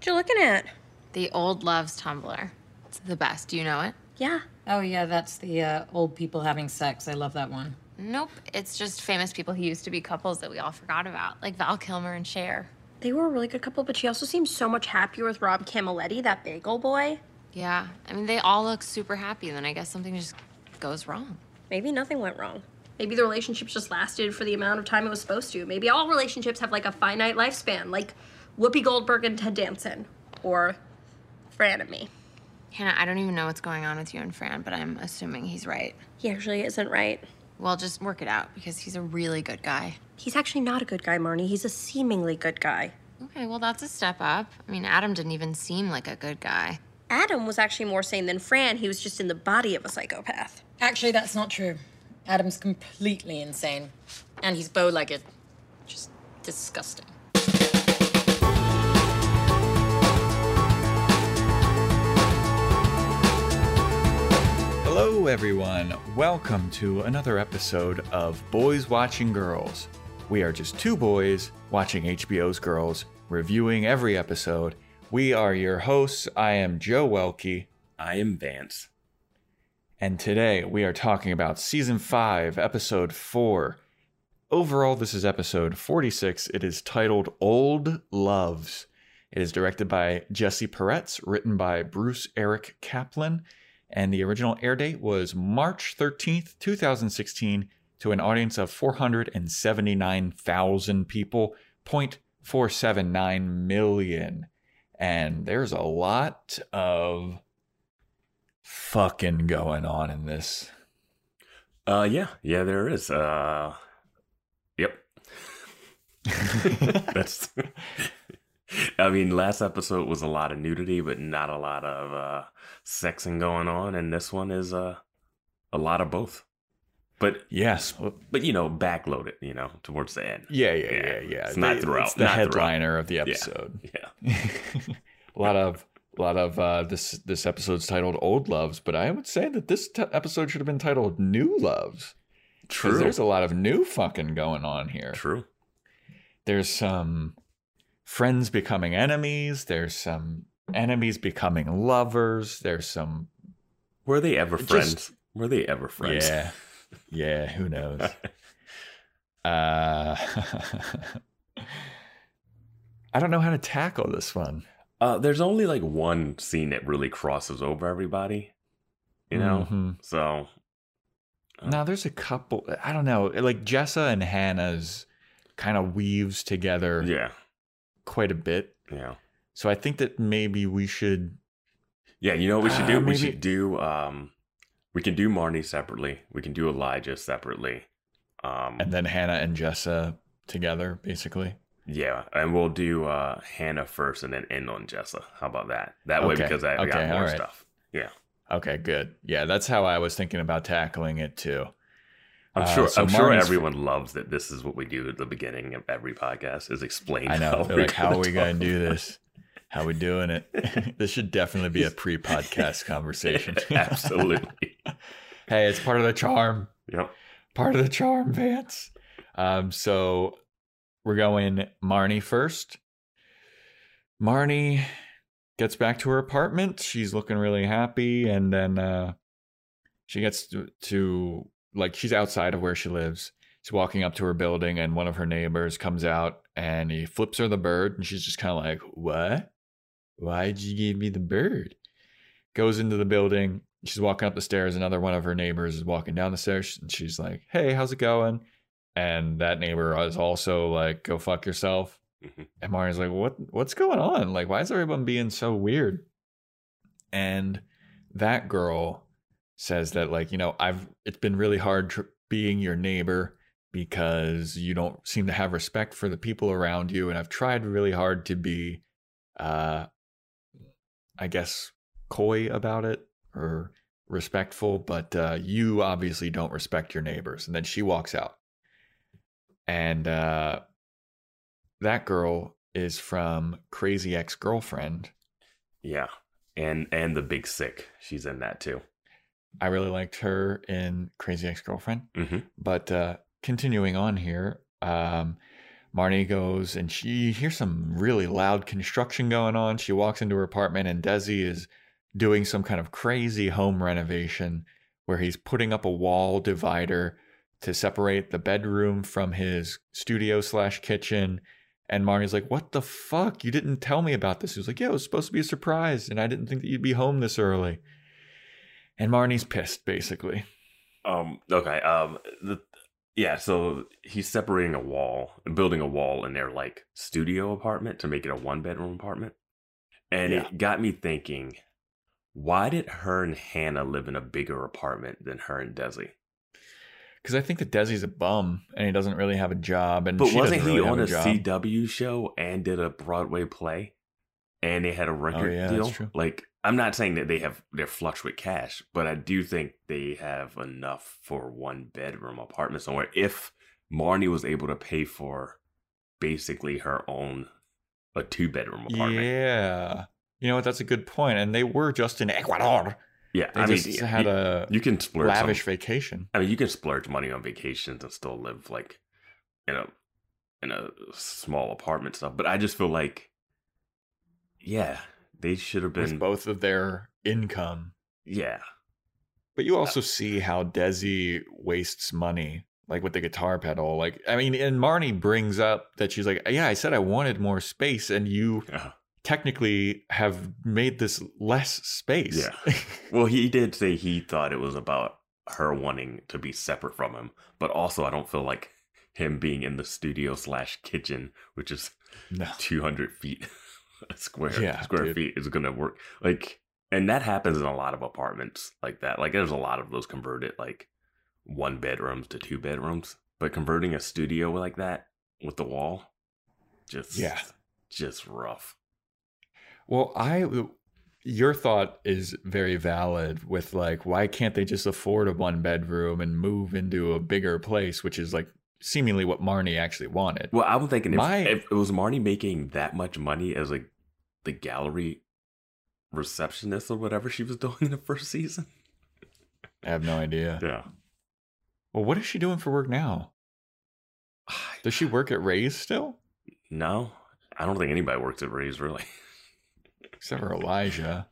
What you looking at? The Old Loves Tumblr. It's the best. Do you know it? Yeah. Oh yeah, that's the uh, old people having sex. I love that one. Nope. It's just famous people who used to be couples that we all forgot about, like Val Kilmer and Cher. They were a really good couple, but she also seems so much happier with Rob Camilletti, that bagel boy. Yeah. I mean, they all look super happy, and then I guess something just goes wrong. Maybe nothing went wrong. Maybe the relationship just lasted for the amount of time it was supposed to. Maybe all relationships have like a finite lifespan, like Whoopi Goldberg and Ted Danson, or Fran and me. Hannah, I don't even know what's going on with you and Fran, but I'm assuming he's right. He actually isn't right. Well, just work it out because he's a really good guy. He's actually not a good guy, Marnie. He's a seemingly good guy. Okay, well, that's a step up. I mean, Adam didn't even seem like a good guy. Adam was actually more sane than Fran. He was just in the body of a psychopath. Actually, that's not true. Adam's completely insane, and he's bow-legged. Just disgusting. Hello, everyone. Welcome to another episode of Boys Watching Girls. We are just two boys watching HBO's Girls, reviewing every episode. We are your hosts. I am Joe Welke, I am Vance. and today we are talking about season 5, episode 4. Overall, this is episode 46. It is titled Old Loves. It is directed by Jesse Peretz, written by Bruce Eric Kaplan, and the original air date was March 13th, 2016, to an audience of 479,000 people, 0.479 million. And there's a lot of fucking going on in this. Uh, yeah, yeah, there is. Uh, yep. That's. I mean, last episode was a lot of nudity, but not a lot of uh, sexing going on, and this one is uh, a lot of both. But Yes. but you know, backloaded. You know, towards the end. Yeah, yeah, Yeah, yeah, yeah. it's not throughout, It's the not throughout. headliner of the episode. Yeah. a lot of a lot of uh, this this episode's titled "Old Loves," but I would say that this t- episode should have been titled "New Loves." True. There's a lot of new fucking going on here. True. There's some friends becoming enemies. There's some enemies becoming lovers. There's some Were they ever friends? just- Were they ever friends? yeah, yeah. Who knows? Uh, I don't know how to tackle this one. Uh, there's only like one scene that really crosses over everybody. You know, Mhm. so Now there's a couple. I don't know. Like Jessa and Hannah's kind of weaves together yeah, quite a bit. yeah. So I think that maybe we should. Yeah, you know what we should Uh, do? We should do um we can do Marnie separately. We can do Elijah separately. Um And then Hannah and Jessa together, basically. yeah, and we'll do uh Hannah first and then end on Jessa. How about that? That way because I, okay, got more alright. stuff. Yeah. Okay, good. Yeah, that's how I was thinking about tackling it too. I'm Uh, sure so I'm sure everyone loves that this is what we do at the beginning of every podcast is explain I know. how like, how are we going to do this? How we doing it? this should definitely be a pre-podcast conversation. Absolutely. hey, it's part of the charm. Yep. part of the charm, Vance. Um, so we're going Marnie first. Marnie gets back to her apartment. She's looking really happy, and then uh, she gets to, to like she's outside of where she lives. She's walking up to her building, and one of her neighbors comes out and he flips her the bird, and she's just kind of like, "What? Why'd you give me the bird?" Goes into the building. She's walking up the stairs. Another one of her neighbors is walking down the stairs, and she's like, "Hey, how's it going?" And that neighbor is also like, "Go fuck yourself." Mhm. And Marnie's like, "What? What's going on? Like, why is everyone being so weird?" And that girl says that, like, you know, I've it's been really hard tr- being your neighbor because you don't seem to have respect for the people around you, and I've tried really hard to be, uh, I guess, coy about it or respectful, but uh, you obviously don't respect your neighbors. And then she walks out. And uh, that girl is from Crazy Ex Girlfriend. Yeah. And and the big sick. She's in that too. I really liked her in Crazy Ex Girlfriend. Mm-hmm. But uh, continuing on here, um, Marnie goes and she hears some really loud construction going on. She walks into her apartment and Desi is doing some kind of crazy home renovation where he's putting up a wall divider to separate the bedroom from his studio slash kitchen. And Marnie's like, What the fuck? You didn't tell me about this. He was like, Yeah, it was supposed to be a surprise, and I didn't think that you'd be home this early. And Marnie's pissed, basically. Um. Okay. Um. The yeah. So he's separating a wall building a wall in their like studio apartment to make it a one bedroom apartment, and Yeah. it got me thinking. Why did her and Hannah live in a bigger apartment than her and Desi? Because I think that Desi's a bum and he doesn't really have a job. And But she wasn't he really on a, job. CW show and did a Broadway play, and they had a oh, record Oh, yeah, deal? Like, I'm not saying that they have they're flush with cash, but I do think they have enough for one bedroom apartment somewhere. If Marnie was able to pay for basically her own a two bedroom apartment, Yeah. You know what? That's a good point. And they were just in Ecuador. yeah, They I just y- had you, a you can splurge some- lavish vacation. I mean, you can splurge money on vacations and still live like in a in a small apartment stuff. But I just feel like, yeah, they should have with been. both of their income. Yeah, But you uh also see how Desi wastes money, like with the guitar pedal. Like, I mean, and Marnie brings up that she's like, Yeah, I said I wanted more space, and you technically have made this less space. Yeah. Well, he did say he thought it was about her wanting to be separate from him, but also I don't feel like him being in the studio slash kitchen, which is no. two hundred feet square Yeah, square dude. feet, is gonna work. Like, and that happens in a lot of apartments like that. Like, there's a lot of those converted like one bedrooms to two bedrooms, but converting a studio like that with the wall, just Yeah. just rough. Well, I your thought is very valid with like why can't they just afford a one bedroom and move into a bigger place, which is like seemingly what Marnie actually wanted. Well, I'm thinking if, My- if it was Marnie making that much money as like the gallery receptionist or whatever she was doing in the first season. I have no idea. Yeah. Well, what is she doing for work now? Does she work at Ray's still? No, I don't think anybody works at Ray's really. Except for Elijah.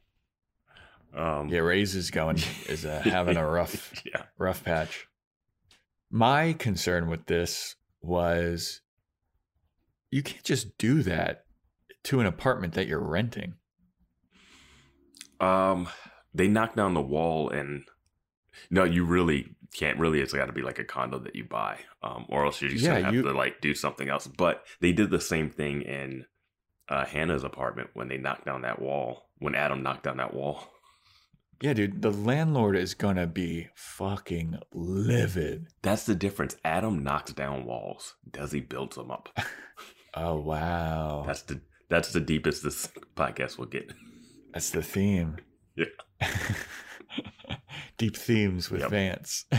Um, Yeah, Ray's is going is uh, having a rough yeah. rough patch. My concern with this was you can't just do that to an apartment that you're renting. Um, they knocked down the wall and no, you really can't. Really, it's got to be like a condo that you buy, um, or else you're just Yeah, gonna have you- to like do something else. But they did the same thing in uh, Hannah's apartment when they knocked down that wall. When Adam knocked down that wall. Yeah, dude, the landlord is gonna be fucking livid. That's the difference. Adam knocks down walls. Desi builds them up. Oh wow, That's the that's the deepest this podcast will get. that's the theme. Yeah. Deep themes with Yep. Vance.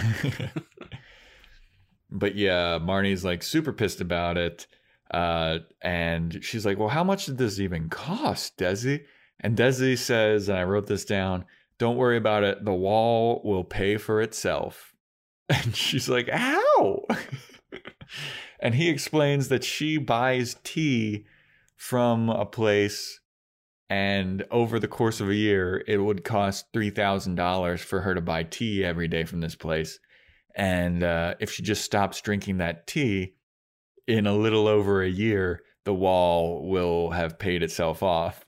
but yeah, Marnie's like super pissed about it. Uh, and she's like, Well, how much did this even cost, Desi? And Desi says, and I wrote this down, don't worry about it. The wall will pay for itself. And she's like, How? and he explains that she buys tea from a place and over the course of a year it would cost $3000 for her to buy tea every day from this place and uh, if she just stops drinking that tea in a little over a year the wall will have paid itself off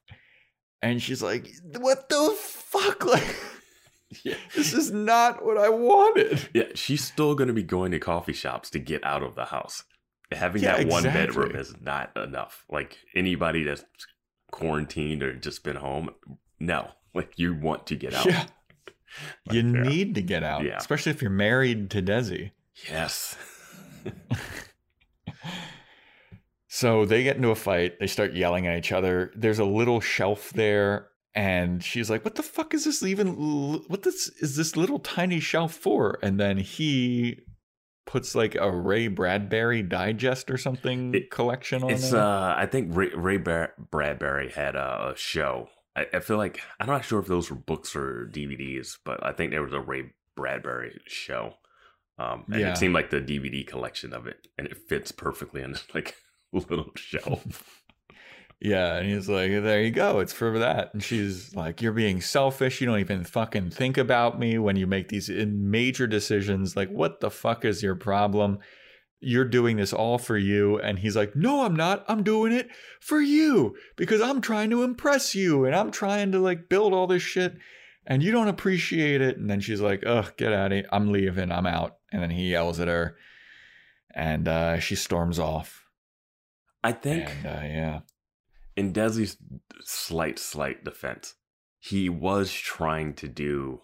and she's like what the fuck like Yeah. this is not what i wanted Yeah, she's still going to be going to coffee shops to get out of the house. Having Yeah, that one bedroom is not enough. Like anybody that's quarantined or just been home, no. Like you want to get out. yeah you yeah. need to get out Yeah. especially if you're married to desi Yes. So they get into a fight. They start yelling at each other. There's a little shelf there, and she's like, "What the fuck is this even? What this is this little tiny shelf for?" And then he puts like a Ray Bradbury digest or something It- collection on It's there. uh I think Ray, Ray Bar- Bradbury had a show. I, I feel like I'm not sure if those were books or DVDs, but I think there was a Ray Bradbury show. Um and Yeah. it seemed like the DVD collection of it and it fits perfectly in like little shelf. Yeah, and he's like, "There you go, it's for that." And she's like, "You're being selfish. You don't even fucking think about me when you make these major decisions. Like, what the fuck is your problem? You're doing this all for you." And he's like, "No, I'm not. I'm doing it for you because I'm trying to impress you and I'm trying to like build all this shit and you don't appreciate it." And then she's like, "Ugh, get out of here. I'm leaving. I'm out." And then he yells at her and uh, she storms off. I think And uh, yeah. In Desi's slight, slight defense, he was trying to do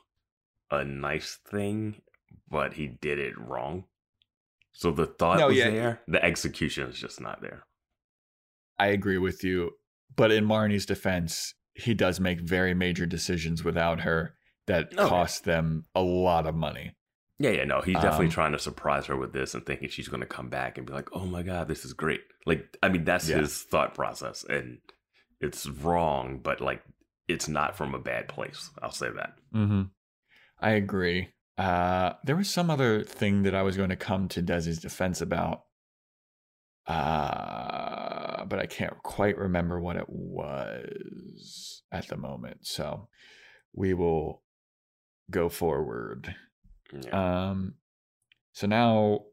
a nice thing, but he did it wrong. So the thought No, was yeah. there, the execution is just not there. I agree with you. But in Marnie's defense, he does make very major decisions without her that Oh, cost them a lot of money. Yeah, yeah, no, he's definitely Um, trying to surprise her with this and thinking she's going to come back and be like, "Oh my god, this is great." Like, I mean, that's Yeah. his thought process, and it's wrong, but like, it's not from a bad place. I'll say that. Mm-hmm. I agree. Uh, there was some other thing that I was going to come to Desi's defense about, uh, but I can't quite remember what it was at the moment. So we will go forward. Yeah. Um, so now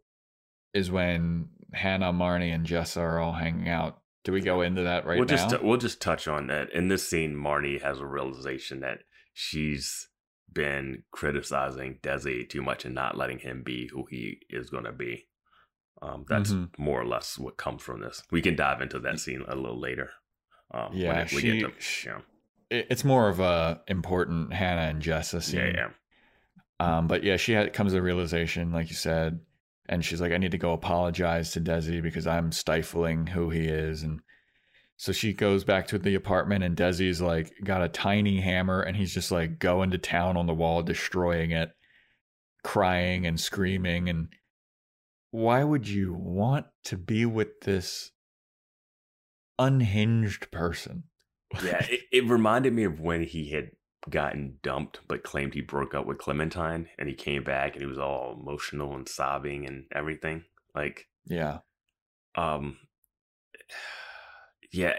is when Hannah, Marnie, and Jessa are all hanging out. Do we go into that right now? we'll now? just we'll just touch on that. In this scene, Marnie has a realization that she's been criticizing Desi too much and not letting him be who he is going to be. Um, that's Mhm. more or less what comes from this. We can dive into that scene a little later. Um, when Yeah, we she- get to, yeah, it's more of a important Hannah and Jessa scene. yeah, yeah. Um, but yeah, she had, comes to the realization, like you said, and she's like, I need to go apologize to Desi because I'm stifling who he is. And so she goes back to the apartment, and Desi's like got a tiny hammer, and he's just like going to town on the wall, destroying it, crying and screaming. And why would you want to be with this unhinged person? yeah, it, it reminded me of when he had gotten dumped but claimed he broke up with Clementine and he came back and he was all emotional and sobbing and everything. Like, yeah. um, yeah,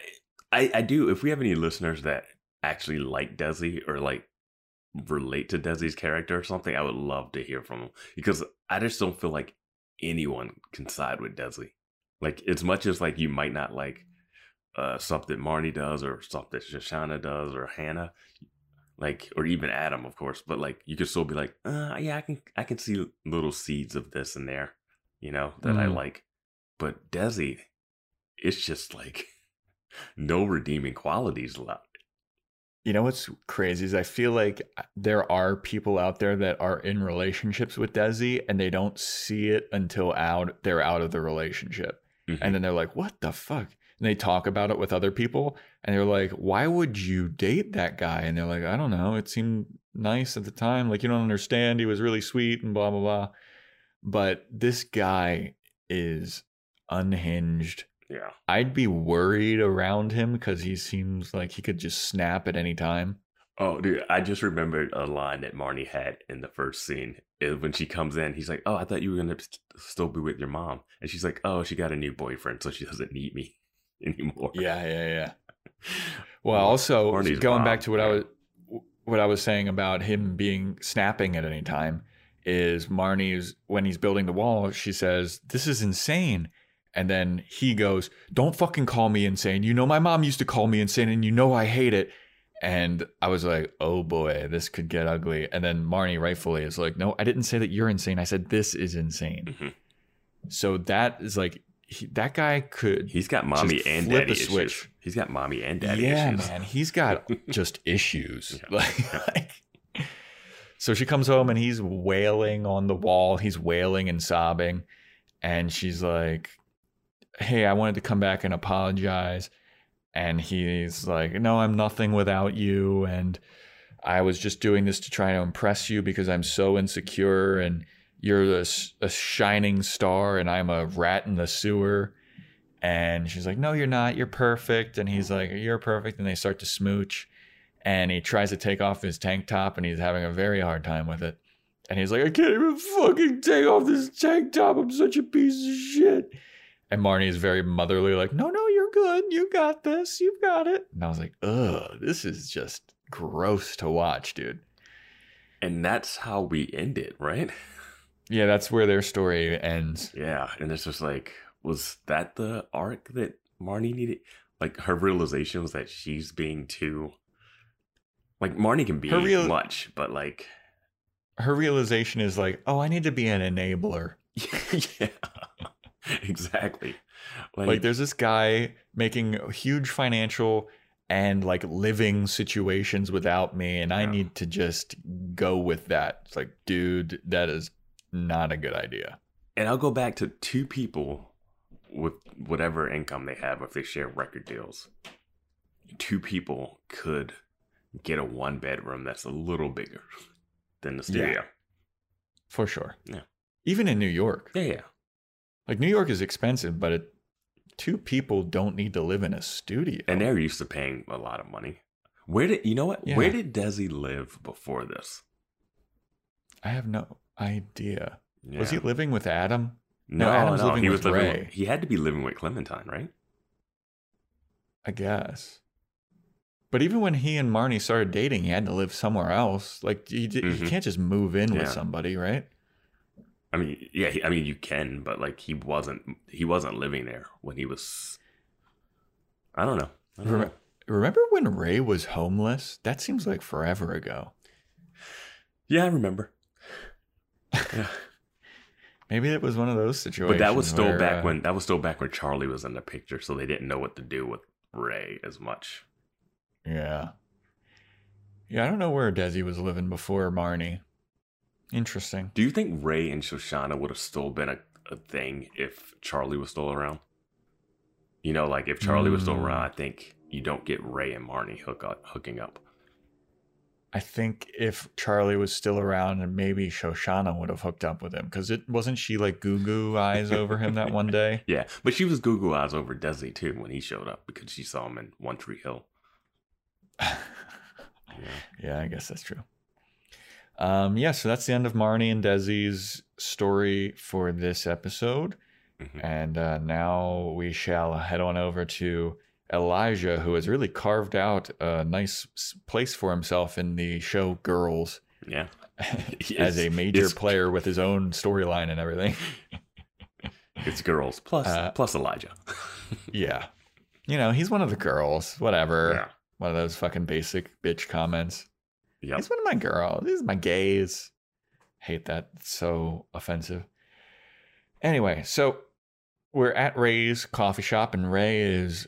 I, I do. If we have any listeners that actually like Desi or like relate to Desi's character or something, I would love to hear from them because I just don't feel like anyone can side with Desi. Like, as much as like you might not like uh, something Marnie does or something Shoshana does or Hannah, like or even Adam, of course. But like you could still be like, uh, yeah, I can I can see little seeds of this in there, you know, that I Mhm. like. But Desi, it's just like no redeeming qualities left. You know what's crazy is I feel like uh, there are people out there that are in relationships with Desi and they don't see it until out they're out of the relationship. Mhm. And then they're like, what the fuck? And they talk about it with other people and they're like, why would you date that guy? And they're like, I don't know. It seemed nice at the time. Like, you don't understand. He was really sweet and blah, blah, blah. But this guy is unhinged. yeah. I'd be worried around him because he seems like he could just snap at any time. Oh, dude, I just remembered a line that Marnie had in the first scene. Is when she comes in, he's like, "Oh, I thought you were gonna st- still be with your mom," and she's like, "Oh, she got a new boyfriend, so she doesn't need me anymore." Yeah, yeah, yeah. Well, also going back to what I was what I was saying about him being snapping at any time is Marnie's when he's building the wall, she says, "This is insane." And then he goes, "Don't fucking call me insane. You know my mom used to call me insane and you know I hate it." And I was like, "Oh boy, this could get ugly." And then Marnie rightfully is like, "No, I didn't say that you're insane. I said this is insane." Mhm. So that is like he, that guy could He's got mommy and flip daddy a issues. switch. He's got mommy and daddy yeah, issues. man, he's got just issues. Yeah. Like, like- so she comes home and he's wailing on the wall. He's wailing and sobbing, and she's like, "Hey, I wanted to come back and apologize." And he's like, "No, I'm nothing without you, and I was just doing this to try to impress you because I'm so insecure, and you're a shining star, and I'm a rat in the sewer." And she's like, No, you're not. You're perfect. And he's like, You're perfect. And they start to smooch. And he tries to take off his tank top and he's having a very hard time with it. And he's like, I can't even fucking take off this tank top. I'm such a piece of shit. And Marnie is very motherly, like, no, no, you're good. You got this. You've got it. And I was like, ugh, this is just gross to watch, dude. And that's how we end it, right? Yeah, that's where their story ends. Yeah, and it's just like, was that the arc that Marnie needed? Like her realization was that she's being too, like Marnie can be real- much, but like, Her realization is like, oh, I need to be an enabler. yeah, exactly. Like, Like, there's this guy making huge financial and like living situations without me, and I need to just go with that. It's like, dude, that is not a good idea. and I'll go back to two people with whatever income they have if they share record deals. Two people could get a one bedroom that's a little bigger than the studio. Yeah. For sure. Yeah. Even in New York. Yeah, yeah. Like New York is expensive, but it, two people don't need to live in a studio. And they're used to paying a lot of money. Where did you know what? Yeah. Where did Desi live before this? I have no idea. Yeah. Was he living with Adam? No, No, Adam's no, living he with was living. With, he had to be living with Clementine, right? I guess. But even when he and Marnie started dating, he had to live somewhere else. Like he Mhm. can't just move in with somebody, right? I mean, yeah. I mean, you can, but like he wasn't. He wasn't living there when he was. I don't know. I don't Rem- know. Remember when Ray was homeless? That seems like forever ago. Yeah, I remember. Yeah. Maybe it was one of those situations. But that was still where, back uh, when that was still back when Charlie was in the picture, so they didn't know what to do with Ray as much. Yeah. Yeah, I don't know where Desi was living before Marnie. Interesting. Do you think Ray and Shoshana would have still been a, a thing if Charlie was still around? You know, like if Charlie was still Mm. around, I think you don't get Ray and Marnie hook up, hooking up. I think if Charlie was still around and maybe Shoshana would have hooked up with him because it wasn't she like goo goo eyes over him that one day. Yeah, but she was Google eyes over Desi too when he showed up because she saw him in One Tree Hill. Yeah. Yeah, I guess that's true. Um, yeah, so that's the end of Marnie and Desi's story for this episode. Mhm. And uh, now we shall head on over to Elijah, who has really carved out a nice place for himself in the show Girls Yeah. as a major player with his own storyline and everything. It's girls plus Uh, plus Elijah. yeah. You know, he's one of the girls, whatever. yeah. One of those fucking basic bitch comments. Yep. He's one of my girls. These are my gays. Hate that. It's so offensive. Anyway, so we're at Ray's coffee shop, and Ray is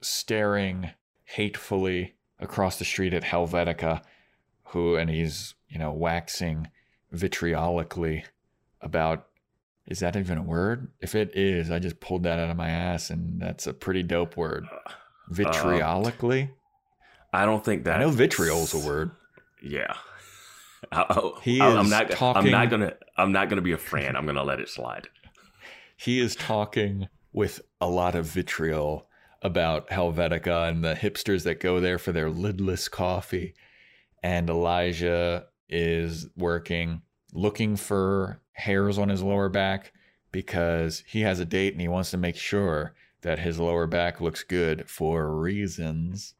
staring hatefully across the street at Helvetica, who, and he's, you know, waxing vitriolically about. Is that even a word? If it is, I just pulled that out of my ass, and that's a pretty dope word. Uh, vitriolically? I don't think that I know vitriol's a word. Yeah. I, uh, oh, He I, I'm is not. I'm not gonna. I'm not gonna be a fan. I'm gonna let it slide. he is talking with a lot of vitriol about Helvetica and the hipsters that go there for their lidless coffee. And Elijah is working, looking for hairs on his lower back because he has a date and he wants to make sure that his lower back looks good for reasons.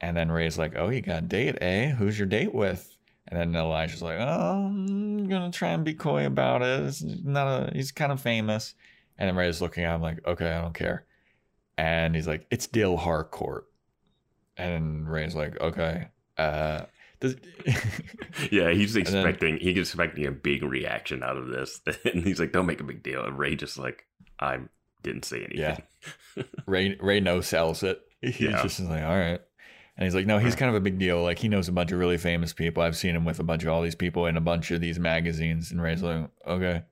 And then Ray's like, Oh, you got a date, eh? Who's your date with? And then Elijah's like, "Oh, I'm gonna try and be coy about it. It's not a. He's kind of famous." And then Ray's looking at him like, "Okay, I don't care." And he's like, "It's Dill Harcourt." And Ray's like, "Okay." Uh, does, Yeah, he's then- expecting. He's expecting a big reaction out of this, and he's like, "Don't make a big deal." And Ray just like, "I didn't say anything." Yeah. Ray Ray no sells it. He's Yeah. just like, "All right." And he's like, "No, he's kind of a big deal. Like he knows a bunch of really famous people. I've seen him with a bunch of all these people in a bunch of these magazines." And Ray's like, "Okay,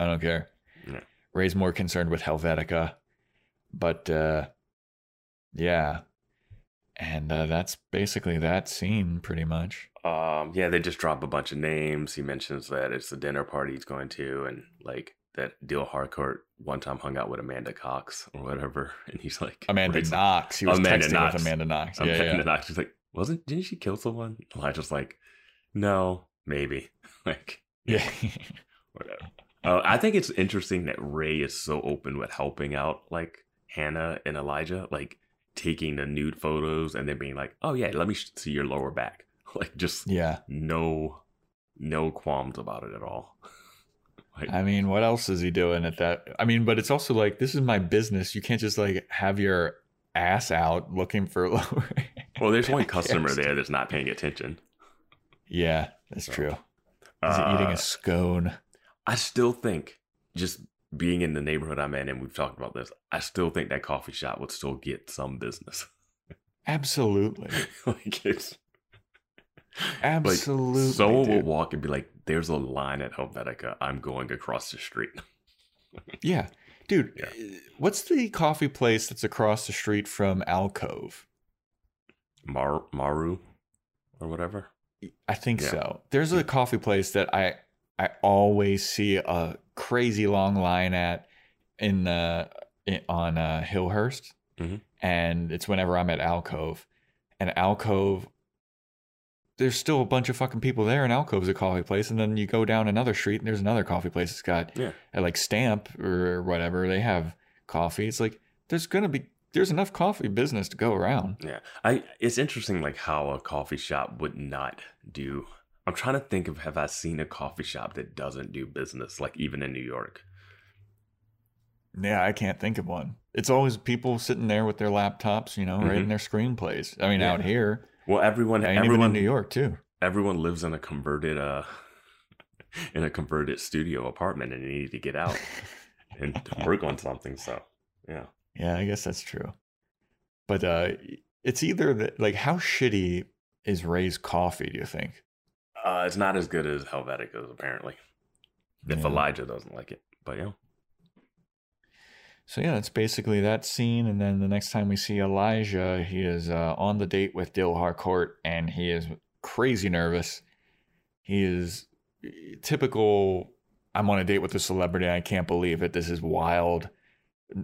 I don't care." Yeah. Ray's more concerned with Helvetica, but uh, yeah, and uh, that's basically that scene, pretty much. Um, yeah, they just drop a bunch of names. He mentions that it's the dinner party he's going to, and like that Dill Harcourt one time hung out with Amanda Cox or whatever, and he's like Amanda Knox. He was Amanda texting Knox. with Amanda Knox. Yeah, Amanda yeah. Knox. She's like, wasn't didn't she kill someone? Elijah's like, no, maybe, like Yeah. whatever. Uh, I think it's interesting that Ray is so open with helping out like Hannah and Elijah, like taking the nude photos and then being like, "Oh yeah, let me see your lower back." Like just yeah. no, no qualms about it at all. like, I mean, what else is he doing at that? I mean, but it's also like this is my business. You can't just like have your ass out looking for lower. well, there's one customer there that's not paying attention. yeah, that's So, true. Is he eating Uh, a scone? I still think just being in the neighborhood I'm in, and we've talked about this, I still think that coffee shop would still get some business. Absolutely. like it's Absolutely. like someone will walk and be like, "There's a line at Helvetica. I'm going across the street." Yeah. Dude, Yeah. uh, what's the coffee place that's across the street from Alcove? Mar- Maru or whatever. I think Yeah. so. There's a coffee place that I I always see a crazy long line at in uh in, on uh, Hillhurst, Mhm. and it's whenever I'm at Alcove, and Alcove. There's still a bunch of fucking people there, and Alcove's a coffee place, and then you go down another street, and there's another coffee place. It's got Yeah. at like Stamp or whatever they have coffee. It's like there's gonna be there's enough coffee business to go around. Yeah, I. It's interesting, like how a coffee shop would not do. I'm trying to think of have I seen a coffee shop that doesn't do business, like even in New York. Yeah, I can't think of one. It's always people sitting there with their laptops, you know, writing Mhm. their screenplays. I mean, Yeah. out here, Well, everyone, everyone in New York too. everyone lives in a converted uh in a converted studio apartment and they need to get out and work on something so yeah Yeah, I guess that's true. But uh it's either that, like how shitty is Ray's coffee? Do you think? Uh it's not as good as helvetica's apparently if Yeah. elijah doesn't like it but yeah So yeah, it's basically that scene, and then the next time we see Elijah, he is uh, on the date with Dill Harcourt, and he is crazy nervous. He is typical. I'm on a date with a celebrity. I can't believe it. This is wild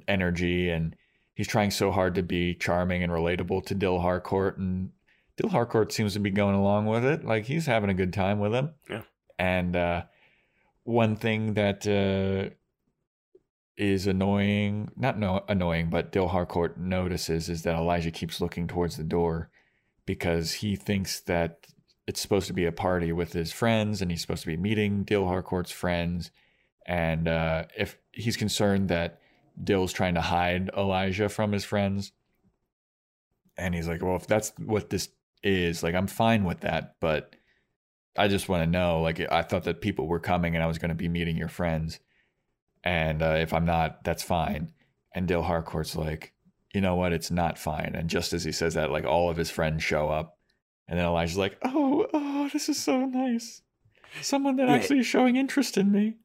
energy, and he's trying so hard to be charming and relatable to Dill Harcourt, and Dill Harcourt seems to be going along with it. Like he's having a good time with him. Yeah. And uh, one thing that uh, is annoying, not no, annoying, but Dill Harcourt notices is that Elijah keeps looking towards the door because he thinks that it's supposed to be a party with his friends and he's supposed to be meeting Dill Harcourt's friends. And uh, if he's concerned that Dill's trying to hide Elijah from his friends, and he's like, well, if that's what this is, like, I'm fine with that, but I just want to know, like, I thought that people were coming and I was going to be meeting your friends. And uh, if I'm not, that's fine. And Dill Harcourt's like, you know what? It's not fine. And just as he says that, like all of his friends show up. And then Elijah's like, oh, oh, this is so nice. Someone that Yeah. actually is showing interest in me.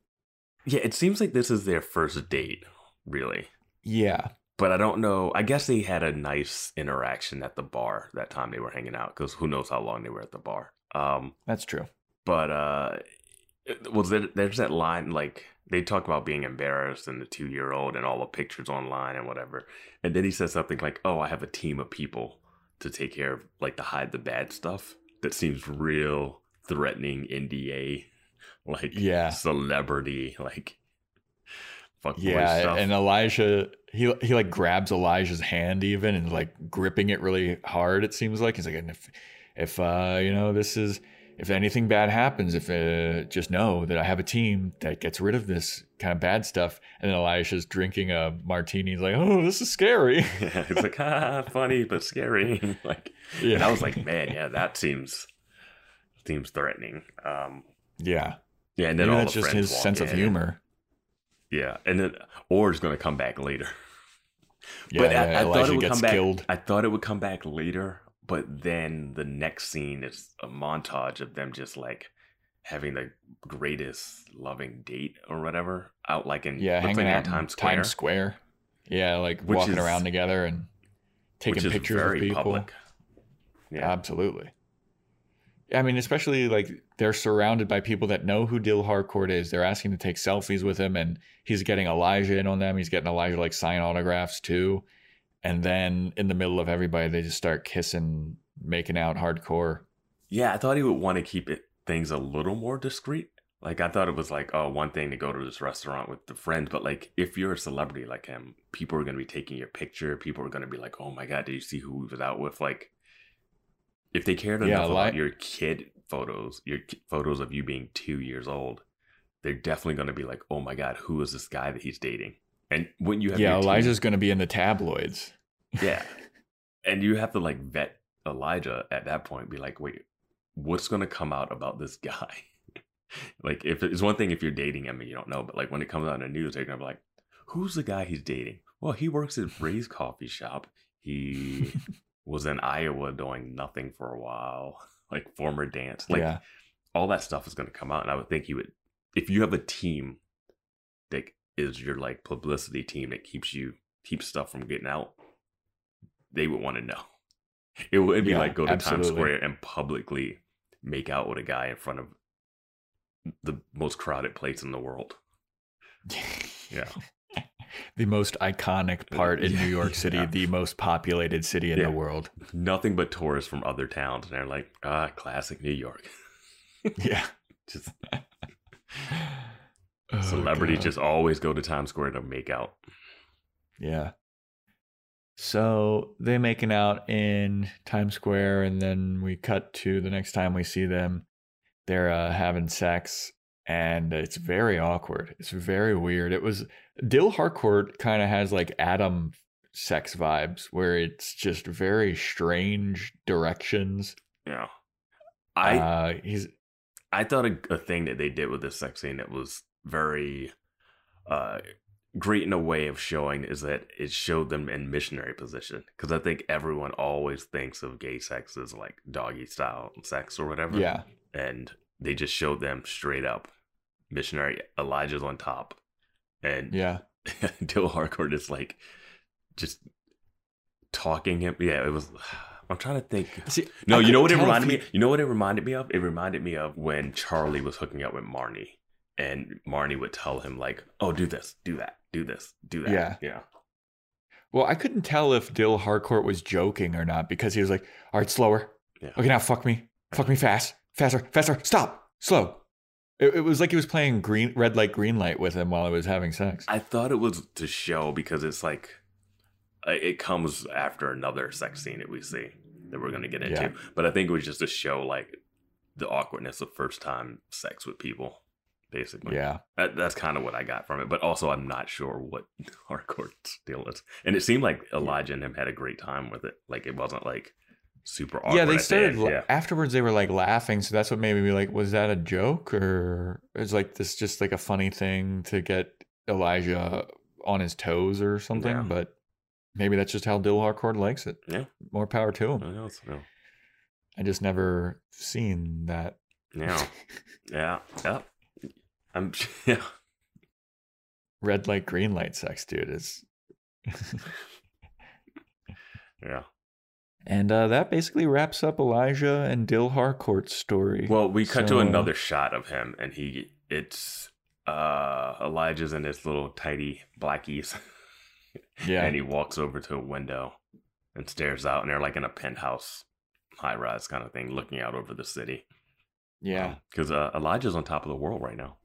yeah it seems like this is their first date really Yeah. But i don't know i guess they had a nice interaction at the bar that time they were hanging out because who knows how long they were at the bar um That's true. but uh was there, there's that line like they talk about being embarrassed and the two year old and all the pictures online and whatever and then he says something like oh i have a team of people to take care of like to hide the bad stuff that seems real threatening nda like Yeah. celebrity like fuck Yeah, stuff. and Elijah he he like grabs Elijah's hand even and like gripping it really hard. It seems like he's like, and if if uh you know this is if anything bad happens, if uh, just know that I have a team that gets rid of this kind of bad stuff. And then Elijah's drinking a martini. He's like, oh, this is scary. yeah, it's like ah, funny but scary. like, and I was like, man, yeah, that seems seems threatening. Um, yeah, yeah, and then maybe all that's the just his walk sense of humor. Yeah, and then Orr's gonna come back later. Yeah, but I, I thought it would come back. killed. I thought it would come back later, but then the next scene is a montage of them just like having the greatest loving date or whatever out like in Yeah, hanging like out Times Square, Times Square. Yeah, like Which walking is- around together and taking is pictures of people. public. Yeah, Absolutely. I mean, especially like they're surrounded by people that know who Dill Harcourt is. They're asking to take selfies with him, and he's getting Elijah in on them. He's getting Elijah like sign autographs too. And then in the middle of everybody, they just start kissing, making out hardcore. yeah. I thought he would want to keep it things a little more discreet, Like I thought it was like oh one thing to go to this restaurant with the friends, but like if you're a celebrity like him, people are gonna be taking your picture. People are gonna be like, oh my god, did you see who he was out with? Like if they cared Yeah, enough like- about your kid photos, your photos of you being two years old, they're definitely gonna be like, oh my god, who is this guy that he's dating? And when you have Yeah, Elijah's going to be in the tabloids. yeah. And you have to like vet Elijah at that point, be like, wait, what's gonna come out about this guy? like if it's one thing if you're dating him and you don't know, but like when it comes out in the news, they're gonna be like, Who's the guy he's dating? Well, he works at Ray's coffee shop. He was in Iowa doing nothing for a while. Like former dance. Like yeah. all that stuff is gonna come out. And I would think you would if you have a team that is your like publicity team that keeps you keeps stuff from getting out, they would want to know. It would be Yeah, like go to Times. Square and publicly make out with a guy in front of the most crowded place in the world. Yeah. The most iconic part in New York City, yeah. the most populated city in Yeah. the world. Nothing but tourists from other towns. And they're like, ah, classic New York. Yeah. Just Oh, celebrities God. just always go to Times Square to make out. Yeah. So they making out in Times Square, and then we cut to the next time we see them. They're uh, having sex, and it's very awkward. It's very weird. It was Dill Harcourt kind of has like Adam sex vibes, where it's just very strange directions. Yeah. I uh, he's I thought a, a thing that they did with this sex scene that was very uh, great in a way of showing is that it showed them in missionary position. Because I think everyone always thinks of gay sex as like doggy style sex or whatever. yeah, And they just showed them straight up missionary. Elijah's on top. And yeah, Dill Harcourt is like just talking him. Yeah, it was. I'm trying to think. See, No, you know what it couldn't tell if reminded me. You know what it reminded me of. It reminded me of when Charlie was hooking up with Marnie, and Marnie would tell him like, "Oh, do this, do that, do this, do that." Yeah. yeah, Well, I couldn't tell if Dill Harcourt was joking or not because he was like, "All right, slower. Yeah. Okay, now fuck me, fuck me fast, faster, faster. Stop, slow." It, it was like he was playing green, red light, green light with him while he was having sex. I thought it was to show because it's like uh, it comes after another sex scene that we see that we're gonna get into. Yeah. But I think it was just to show like the awkwardness of first time sex with people, basically. yeah, That, that's kind of what I got from it. But also, I'm not sure what Harcourt's deal is. And it seemed like Elijah and him had a great time with it. Like it wasn't like super awkward. yeah. They at the started Yeah. afterwards. They were like laughing, so that's what made me be like, "Was that a joke or is like this just like a funny thing to get Elijah on his toes or something?" Yeah. But maybe that's just how Dill Harcourt likes it. Yeah. more power to him. Knows? No. I just never seen that. Yeah. Yeah. Yeah. I'm. Yeah. red light, green light sex, dude. Is Yeah. And uh, that basically wraps up Elijah and Dill Harcourt's story. Well, we cut So- to another shot of him, and he it's uh Elijah's in his little tidy blackies, yeah, and he walks over to a window and stares out, and they're like in a penthouse, high rise kind of thing, looking out over the city. yeah, because uh, Elijah's on top of the world right now.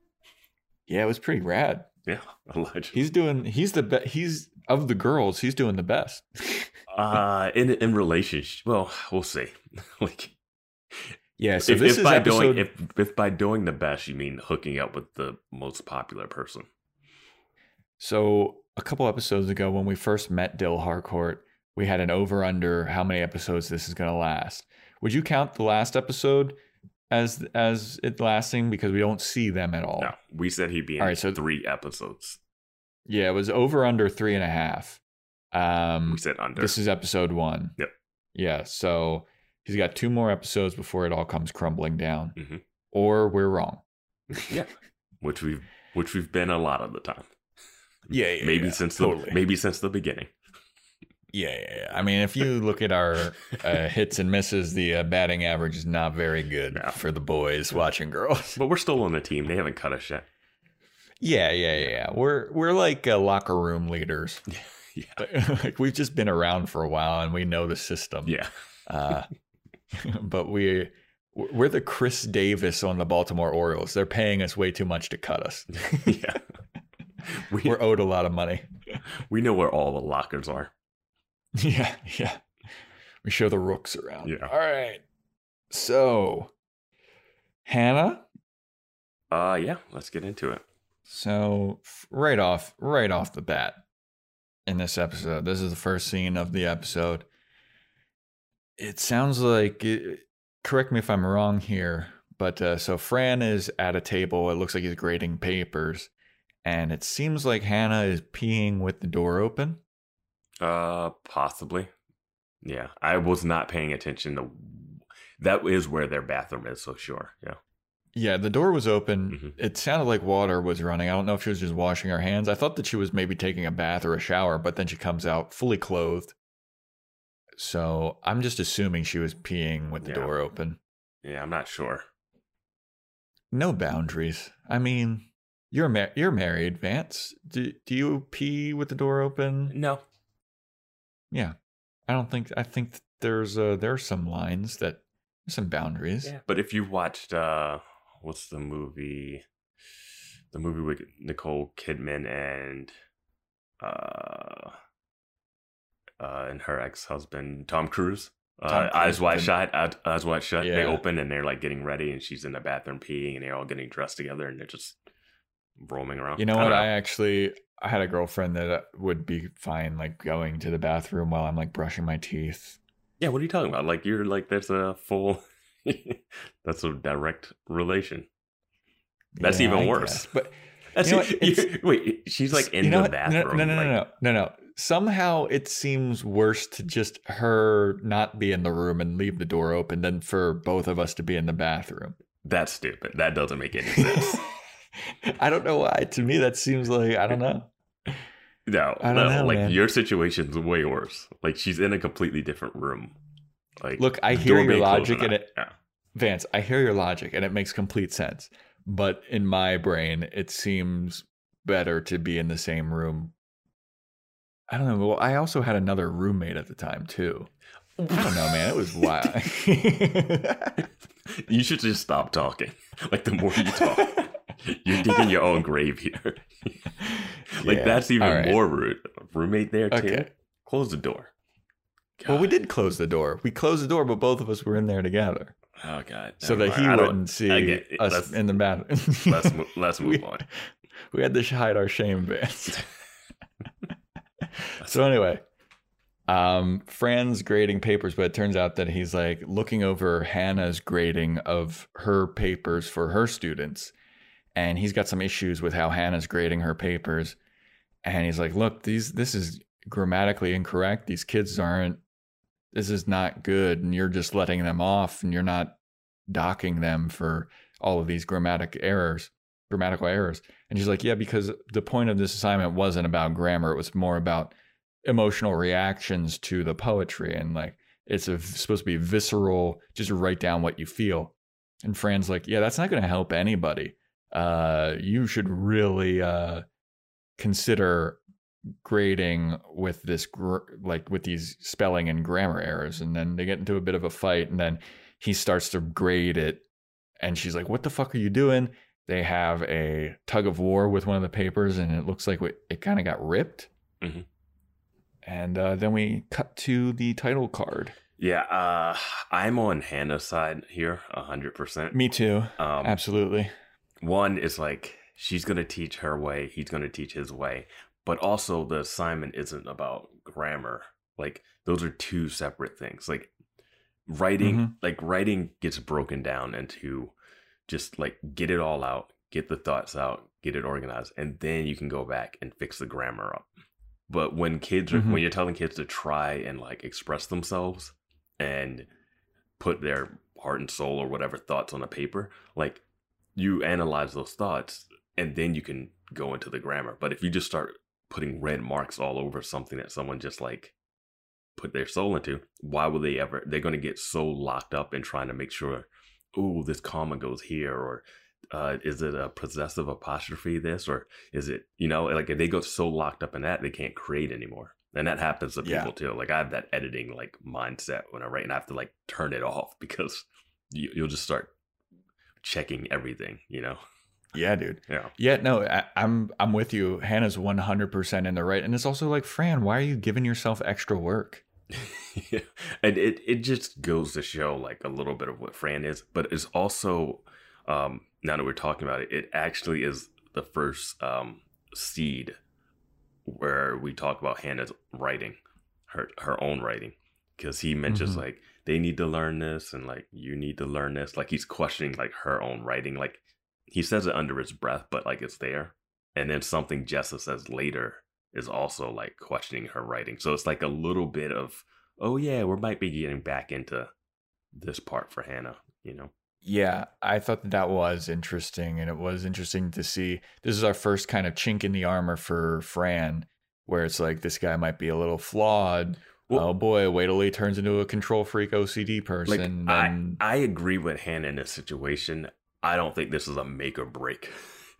Yeah. It was pretty rad. Yeah, Elijah. He's doing. He's the best. He's of the girls. He's doing the best. uh in in relationship. Well, we'll see. like yeah. So if, this if is by episode. doing if if by doing the best you mean hooking up with the most popular person. So a couple episodes ago, when we first met Dill Harcourt, we had an over under how many episodes this is going to last. Would you count the last episode as as it lasting because we don't see them at all? No, we said he'd be in All right, so- three episodes. Yeah, it was over under three and a half. Um, We said under. this is episode one. Yep. Yeah, so he's got two more episodes before it all comes crumbling down, Mhm. or we're wrong. yeah, which we've which we've been a lot of the time. Yeah, yeah, maybe yeah, since totally. the maybe since the beginning. Yeah, yeah, yeah. I mean, if you look at our uh, hits and misses, the uh, batting average is not very good No. for the boys watching girls. But we're still on the team. They haven't cut us yet. Yeah, yeah, yeah. We're we're like uh, locker room leaders. Yeah, like we've just been around for a while and we know the system. yeah. Uh, but we We're the Chris Davis on the Baltimore Orioles. They're paying us way too much to cut us. yeah. We, We're owed a lot of money. we know where all the lockers are. Yeah, yeah. We show the rooks around. Yeah. All right. So, Hannah. Uh yeah, let's get into it. So right off, right off the bat, in this episode, this is the first scene of the episode. It sounds like. It, correct me if I'm wrong here, but uh, so Fran is at a table. It looks like he's grading papers, and it seems like Hannah is peeing with the door open. Uh possibly. Yeah. I was not paying attention to that is where their bathroom is, so sure. Yeah. Yeah, the door was open. Mhm. It sounded like water was running. I don't know if she was just washing her hands. I thought that she was maybe taking a bath or a shower, but then she comes out fully clothed. So I'm just assuming she was peeing with the Yeah. door open. Yeah, I'm not sure. No boundaries. I mean, you're you're married, Vance. Do do you pee with the door open? No. Yeah, I don't think. I think there's uh there are some lines that some boundaries. Yeah. But if you watched uh what's the movie the movie with Nicole Kidman and uh uh and her ex-husband Tom Cruise uh, Tom eyes wide the- shut, eyes, eyes wide shut. They open and they're like getting ready, and she's in the bathroom peeing, and they're all getting dressed together, and they're just roaming around. You know I what? don't I actually I had a girlfriend that uh, would be fine like going to the bathroom while I'm like brushing my teeth. Yeah, what are you talking about? Like you're like there's a full that's a direct relation. That's Yeah, even I worse. guess. But That's You know what? wait, she's like in you know the bathroom. No, no, no, like, no, no, no, no. Somehow it seems worse to just her not be in the room and leave the door open than for both of us to be in the bathroom. That's stupid. That doesn't make any sense. I don't know why. To me, that seems like I don't know. No, I don't no, know, like man. your situation's way worse. Like she's in a completely different room. Like Look, I hear your logic and it, Yeah. Vance. I hear your logic and it makes complete sense. But in my brain, it seems better to be in the same room. I don't know. Well, I also had another roommate at the time too. I don't know, man. It was wild. you should just stop talking. Like the more you talk, you're digging your own grave here. like Yeah, that's even right. more rude. Roommate there too. Okay. Close the door. Well, we did close the door. We closed the door, but both of us were in there together, Oh god. so that he. Wouldn't see us Let's- in the bathroom. Let's mo- let's move We- on. we had to hide our shame, Vance. so anyway, um, Fran's grading papers, but it turns out that he's like looking over Hannah's grading of her papers for her students, and he's got some issues with how Hannah's grading her papers, and he's like, "Look, these this is grammatically incorrect. These kids aren't. This is not good, and you're just letting them off, and you're not docking them for all of these grammatic errors." grammatical errors. And she's like, Yeah, because the point of this assignment wasn't about grammar. It was more about emotional reactions to the poetry. And like, it's a, supposed to be visceral, just write down what you feel. And Fran's like, Yeah, that's not going to help anybody. Uh, you should really uh, consider grading with this, gr- like with these spelling and grammar errors. And then they get into a bit of a fight. And then he starts to grade it. And she's like, What the fuck are you doing? they have a tug of war with one of the papers and it looks like it, kind of got ripped Mhm. and uh, then we cut to the title card Yeah, uh, I'm on Hannah's side here, hundred percent. me too Um, absolutely one is like she's gonna teach her way, he's gonna teach his way, but also the assignment isn't about grammar. Like those are two separate things. Like writing, Mhm. like writing gets broken down into just like get it all out, get the thoughts out, get it organized, and then you can go back and fix the grammar up. But when kids are Mhm. when you're telling kids to try and like express themselves and put their heart and soul or whatever thoughts on a paper, like you analyze those thoughts and then you can go into the grammar. But if you just start putting red marks all over something that someone just like put their soul into, why will they ever? They're going to get so locked up in trying to make sure, oh, this comma goes here, or uh, is it a possessive apostrophe this, or is it, you know, like if they go so locked up in that, they can't create anymore. And that happens to Yeah. people too. Like I have that editing like mindset when I write and I have to like turn it off because you, you'll just start checking everything. You know. Yeah, dude. Yeah. Yeah, no, I, I'm I'm with you. Hannah's 100% in the right, and it's also like, Fran, why are you giving yourself extra work? yeah. And it, it just goes to show like a little bit of what Fran is, but it's also um now that we're talking about it, it actually is the first um seed where we talk about Hannah's writing, her her own writing. Because he mentions Mhm. like they need to learn this and like you need to learn this. Like he's questioning like her own writing. Like he says it under his breath, but like it's there. And then something Jessa says later is also like questioning her writing. So it's like a little bit of, oh yeah, we might be getting back into this part for Hannah, you know? Yeah, I thought that, that was interesting, and it was interesting to see. This is our first kind of chink in the armor for Fran, where it's like this guy might be a little flawed. Oh boy, wait till he turns into a control freak OCD person. Like person. I, I agree with Hannah in this situation. I don't think this is a make or break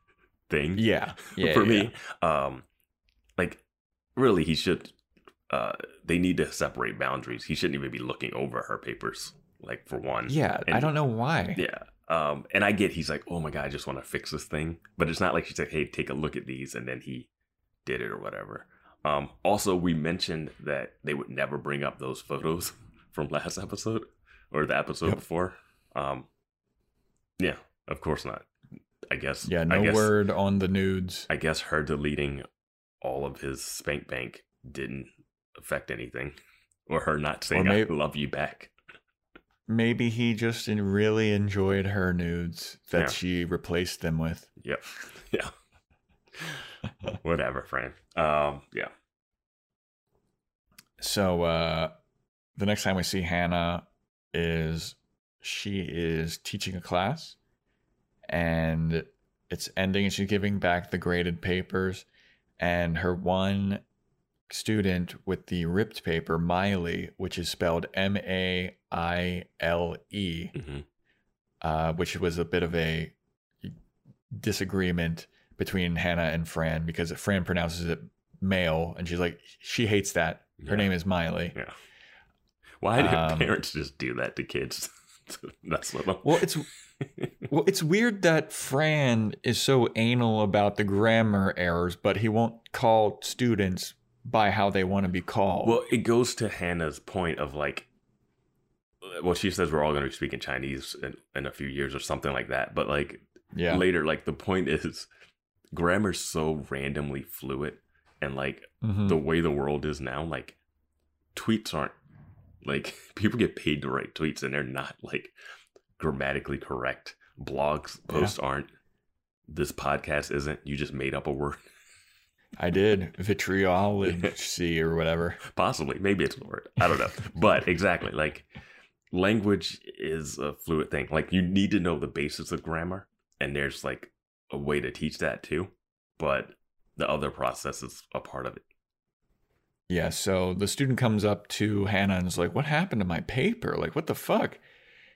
thing. yeah, yeah, for yeah. me. Um, like really, he should. Uh, they need to separate boundaries. He shouldn't even be looking over her papers. Like for one, Yeah, I don't know why. yeah. Um, and I get he's like, oh my god, I just want to fix this thing, but it's not like she said, hey, take a look at these, and then he did it or whatever. Um, also, we mentioned that they would never bring up those photos from last episode or the episode Yep. before. Um, yeah, of course not. I guess. Yeah, no guess, word on the nudes. I guess her deleting all of his spank bank didn't affect anything, or her not saying Or "I love you" back. Maybe he just really enjoyed her nudes that Yeah. she replaced them with. Yep. Yeah. Whatever, Fran. Um, yeah. So uh the next time we see Hannah is she is teaching a class and it's ending and she's giving back the graded papers and her one student with the ripped paper Miley which is spelled M A I L E hmm uh, which was a bit of a disagreement between Hannah and Fran because Fran pronounces it male and she's like she hates that her Yeah. name is Miley Yeah. Why do Um, parents just do that to kids? That's what I'm. Well, it's well, it's weird that Fran is so anal about the grammar errors, but he won't call students by how they want to be called. Well, it goes to Hannah's point of like, well, she says we're all going to be speaking Chinese in, in a few years or something like that. But like yeah, later, like the point is, grammar's so randomly fluid, and like Mhm. the way the world is now, like tweets aren't like people get paid to write tweets and they're not like grammatically correct. Blogs posts aren't. This podcast isn't. You just made up a word. I did vitriology or whatever. Possibly, maybe it's a word. I don't know. but exactly, like language is a fluid thing. Like you need to know the basis of grammar, and there's like a way to teach that too. But the other process is a part of it. Yeah, so the student comes up to Hannah and is like, What happened to my paper? Like, what the fuck?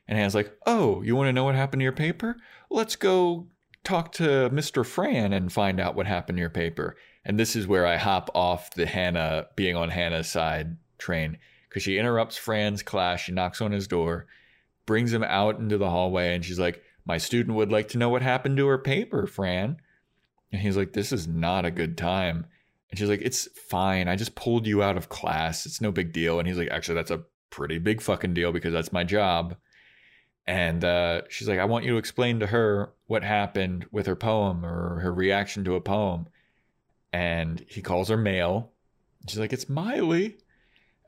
And Hannah's like, Oh, you want to know what happened to your paper? Let's go talk to Mr. Fran and find out what happened to your paper. And this is where I hop off the Hannah being on Hannah's side train because she interrupts Fran's class. She knocks on his door, brings him out into the hallway, and she's like, My student would like to know what happened to her paper, Fran. And he's like, This is not a good time. And she's like, It's fine. I just pulled you out of class. It's no big deal. And he's like, Actually, that's a pretty big fucking deal because that's my job. And uh, she's like, I want you to explain to her what happened with her poem or her reaction to a poem. And he calls her male. She's like, It's Miley.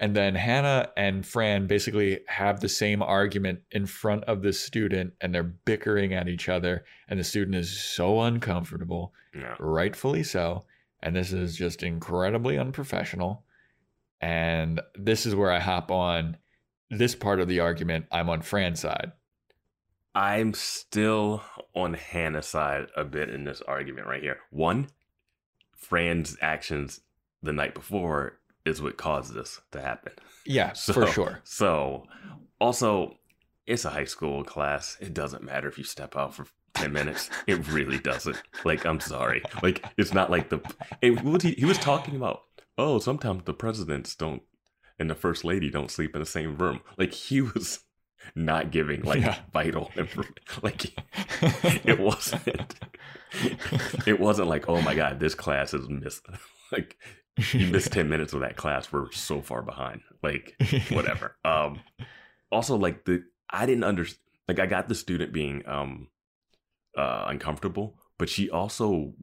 And then Hannah and Fran basically have the same argument in front of the student and they're bickering at each other. And the student is so uncomfortable Yeah. rightfully so. And this is just incredibly unprofessional. And this is where I hop on this part of the argument. I'm on Fran's side. I'm still on Hannah's side a bit in this argument right here. One, Fran's actions the night before is what caused this to happen. Yeah, So, for sure. So, also, it's a high school class. It doesn't matter if you step out for 10 minutes. It really doesn't. Like, I'm sorry. Like, it's not like the. And what he, he was talking about, oh, sometimes the presidents don't and the first lady don't sleep in the same room. Like, he was not giving like Yeah. vital information. Like it wasn't. It wasn't like, oh my god, this class is missed. Like you missed ten minutes of that class. We're so far behind. Like whatever. Um. Also, like the I didn't understand. Like I got the student being um uh uncomfortable, but she also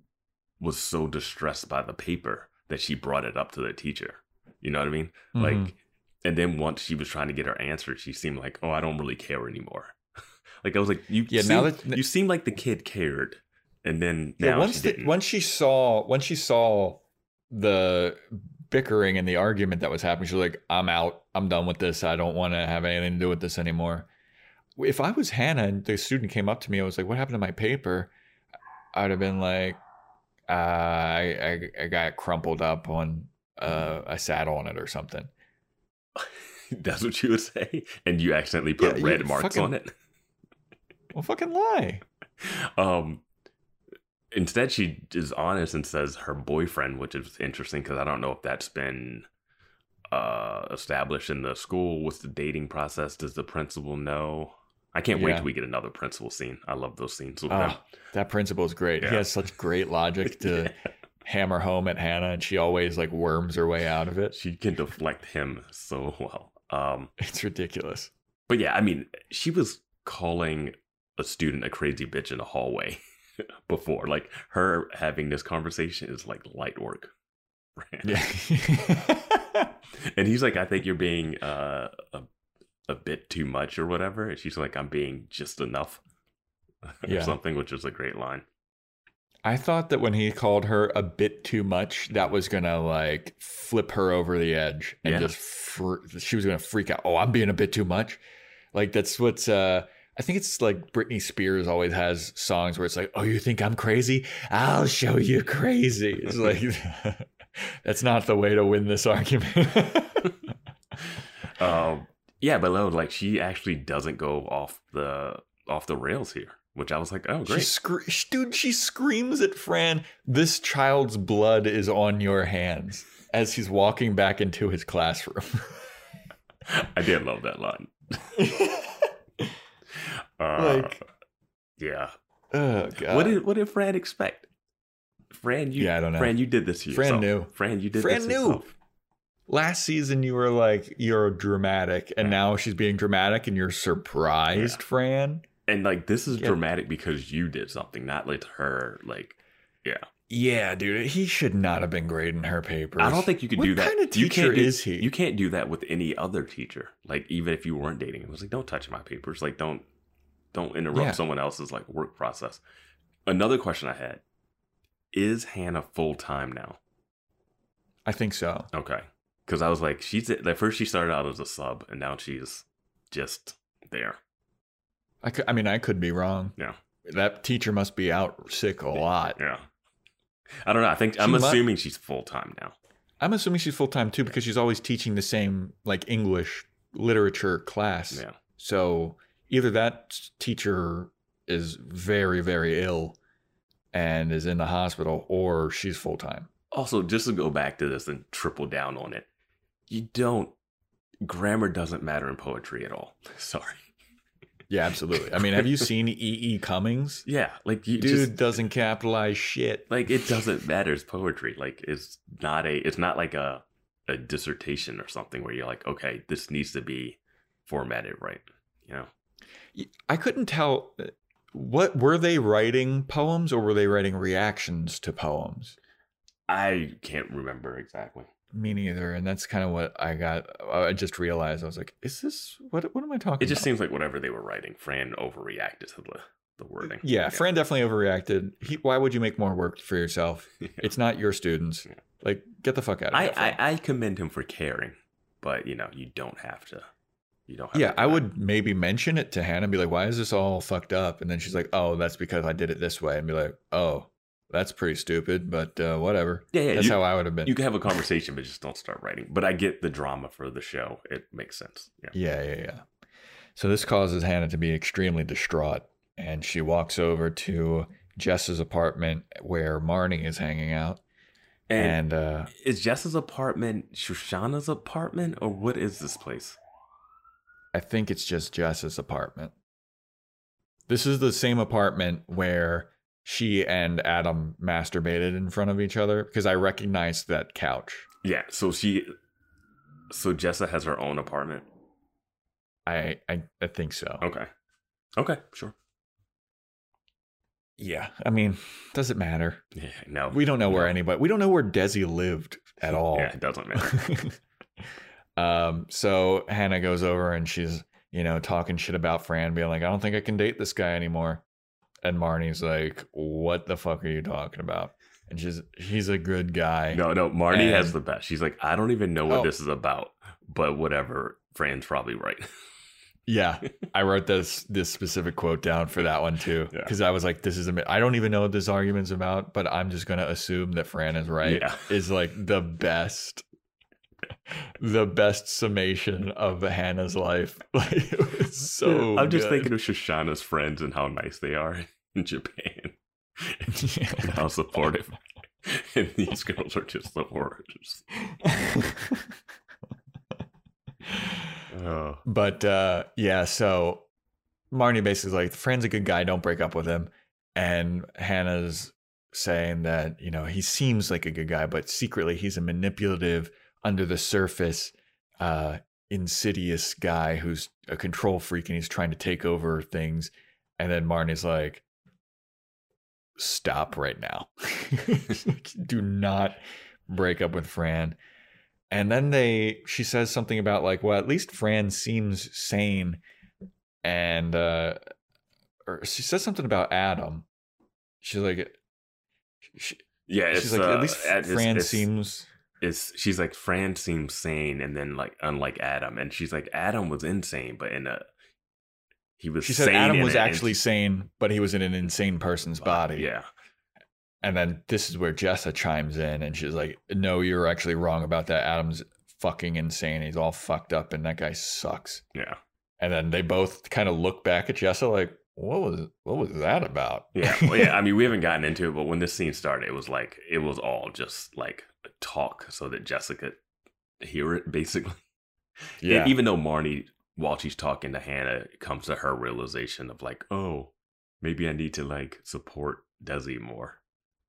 was so distressed by the paper that she brought it up to the teacher. You know what I mean? Mhm. Like, and then once she was trying to get her answer, she seemed like, "Oh, I don't really care anymore." like I was like, "You, Yeah, seem, now that- you seem like the kid cared," and then Yeah, once she the, once she saw once she saw the bickering and the argument that was happening, she was like, "I'm out. I'm done with this. I don't want to have anything to do with this anymore." If I was Hannah and the student came up to me, I was like, "What happened to my paper?" I'd have been like, uh, "I I, I got crumpled up on uh, I sat on it or something." That's what you would say, and you accidentally put Yeah, red marks fucking- on it. Well, fucking lie. Um, instead, she is honest and says her boyfriend, which is interesting because I don't know if that's been uh established in the school. What's the dating process? Does the principal know? I can't wait till we get another principal scene. I love those scenes with. Oh, that principal is great. Yeah. He has such great logic to hammer home at Hannah, and she always like worms her way out of it. She can deflect him so well. Um, It's ridiculous. but yeah, I mean, she was calling a student a crazy bitch in a hallway before. Like her having this conversation is like light work. Yeah. and he's like, I think you're being uh, a a bit too much or whatever. And she's like, I'm being just enough or Yeah. something, which is a great line. I thought that when he called her a bit too much, that was gonna like flip her over the edge and Yeah. just fr- she was gonna freak out. Oh, I'm being a bit too much. Like that's what's. uh I think it's like Britney Spears always has songs where it's like, "Oh, you think I'm crazy? I'll show you crazy." It's like that's not the way to win this argument. Um, yeah, but no, like she actually doesn't go off the off the rails here, which I was like, oh She great. scre- sh- dude, she screams at Fran, "This child's blood is on your hands." As he's walking back into his classroom. I did love that line. Uh, Like- yeah. oh god. what did what did Fran expect? Fran, you Yeah, I don't know. Fran, you did this to Fran yourself. knew. Fran, you did Fran this knew. yourself. Last season you were like you're dramatic, and Yeah. now she's being dramatic, and you're surprised, Yeah. Fran. And like this is Yeah. dramatic because you did something, not like her. Like, yeah. Yeah, dude, he should not have been grading her papers. I don't think you could What do that. kind of teacher do, is he? You can't do that with any other teacher. Like even if you weren't dating, it was like, don't touch my papers. Like don't don't interrupt Yeah. someone else's like work process. Another question I had: Is Hannah full time now? I think so. Okay, because I was like, she's at first she started out as a sub, and now she's just there. I could, I mean, I could be wrong. Yeah. That teacher must be out sick a lot. Yeah. I don't know. I think I'm She mu- assuming she's full time now. I'm assuming she's full time too because she's always teaching the same like English literature class. Yeah. So either that teacher is very, very ill and is in the hospital, or she's full time. Also, just to go back to this and triple down on it, you don't. Grammar doesn't matter in poetry at all. Sorry. Yeah, absolutely. I mean, have you seen E. E. Cummings? Yeah, like you Dude just doesn't capitalize shit. like it doesn't matter. It's poetry. Like it's not a. It's not like a a dissertation or something where you're like, okay, this needs to be formatted right. You know. I couldn't tell uh, what were they writing poems or were they writing reactions to poems? I can't remember exactly. Me neither, and that's kind of what I got. I just realized I was like, "Is this what? What am I talking?" It just about? seems like whatever they were writing, Fran overreacted to the the wording. Yeah, Fran definitely overreacted. He, why would you make more work for yourself? Yeah. It's not your students. Yeah. Like, get the fuck out of I, here. I Fran. I commend him for caring, but you know you don't have to. You don't. Have yeah, I would maybe mention it to Hannah and be like, "Why is this all fucked up?" And then she's like, "Oh, that's because I did it this way." And be like, "Oh, that's pretty stupid, but uh, whatever." Yeah, yeah. That's you, how I would have been. you can have a conversation, but just don't start writing. But I get the drama for the show. It makes sense. Yeah. Yeah, yeah, yeah. So this causes Hannah to be extremely distraught, and she walks over to Jess's apartment where Marnie is hanging out, And, and uh, is Jess's apartment Shoshanna's apartment, or what is this place? I think it's just Jess's apartment. This is the same apartment where she and Adam masturbated in front of each other because I recognized that couch. Yeah, so she, so Jessa has her own apartment. I I, I think so. Okay, okay, sure. Yeah, I mean, does it matter? Yeah, no, We don't know where anybody. We don't know where Desi lived at all. Yeah, it doesn't matter. um, so Hannah goes over and she's, you know, talking shit about Fran, being like, I don't think I can date this guy anymore. And Marnie's like, What the fuck are you talking about? And she's he's a good guy. No, no, Marty has the best. She's like, I don't even know what Oh. this is about, but whatever. Fran's probably right. Yeah, I wrote this this specific quote down for that one too, Yeah. because I was like, "This is I don't even know what this argument's about, but I'm just gonna assume that Fran is right." Yeah. Is like the best, the best summation of Hannah's life. Like it was so. I'm just good. thinking of Shoshanna's friends and how nice they are in Japan. and Yeah. how supportive. and these girls are just the worst. Oh. But uh, yeah, so Marnie basically is like, friend's a good guy, don't break up with him. And Hannah's saying that, you know, he seems like a good guy, but secretly he's a manipulative, under the surface, uh, insidious guy who's a control freak and he's trying to take over things. And then Marnie's like, stop right now. Do not break up with Fran. And then they she says something about like, well, at least Fran seems sane. And uh or she says something about Adam. She's like she, Yeah, she's like, uh, at least it's- Fran seems It's she's like Fran seems sane, and then like unlike Adam, and she's like Adam was insane, but in a he was. she said Adam was actually ins- sane, but he was in an insane person's body. Yeah, And then this is where Jessa chimes in and she's like, No, you're actually wrong about that. Adam's fucking insane. He's all fucked up and that guy sucks. yeah, And then they both kind of look back at Jessa like, What was what was that about? yeah. Well, yeah. I mean, we haven't gotten into it, but when this scene started, it was like it was all just like talk, so that Jessica hear it, basically. yeah. And even though Marnie, while she's talking to Hannah, comes to her realization of like, oh, maybe I need to like support Desi more.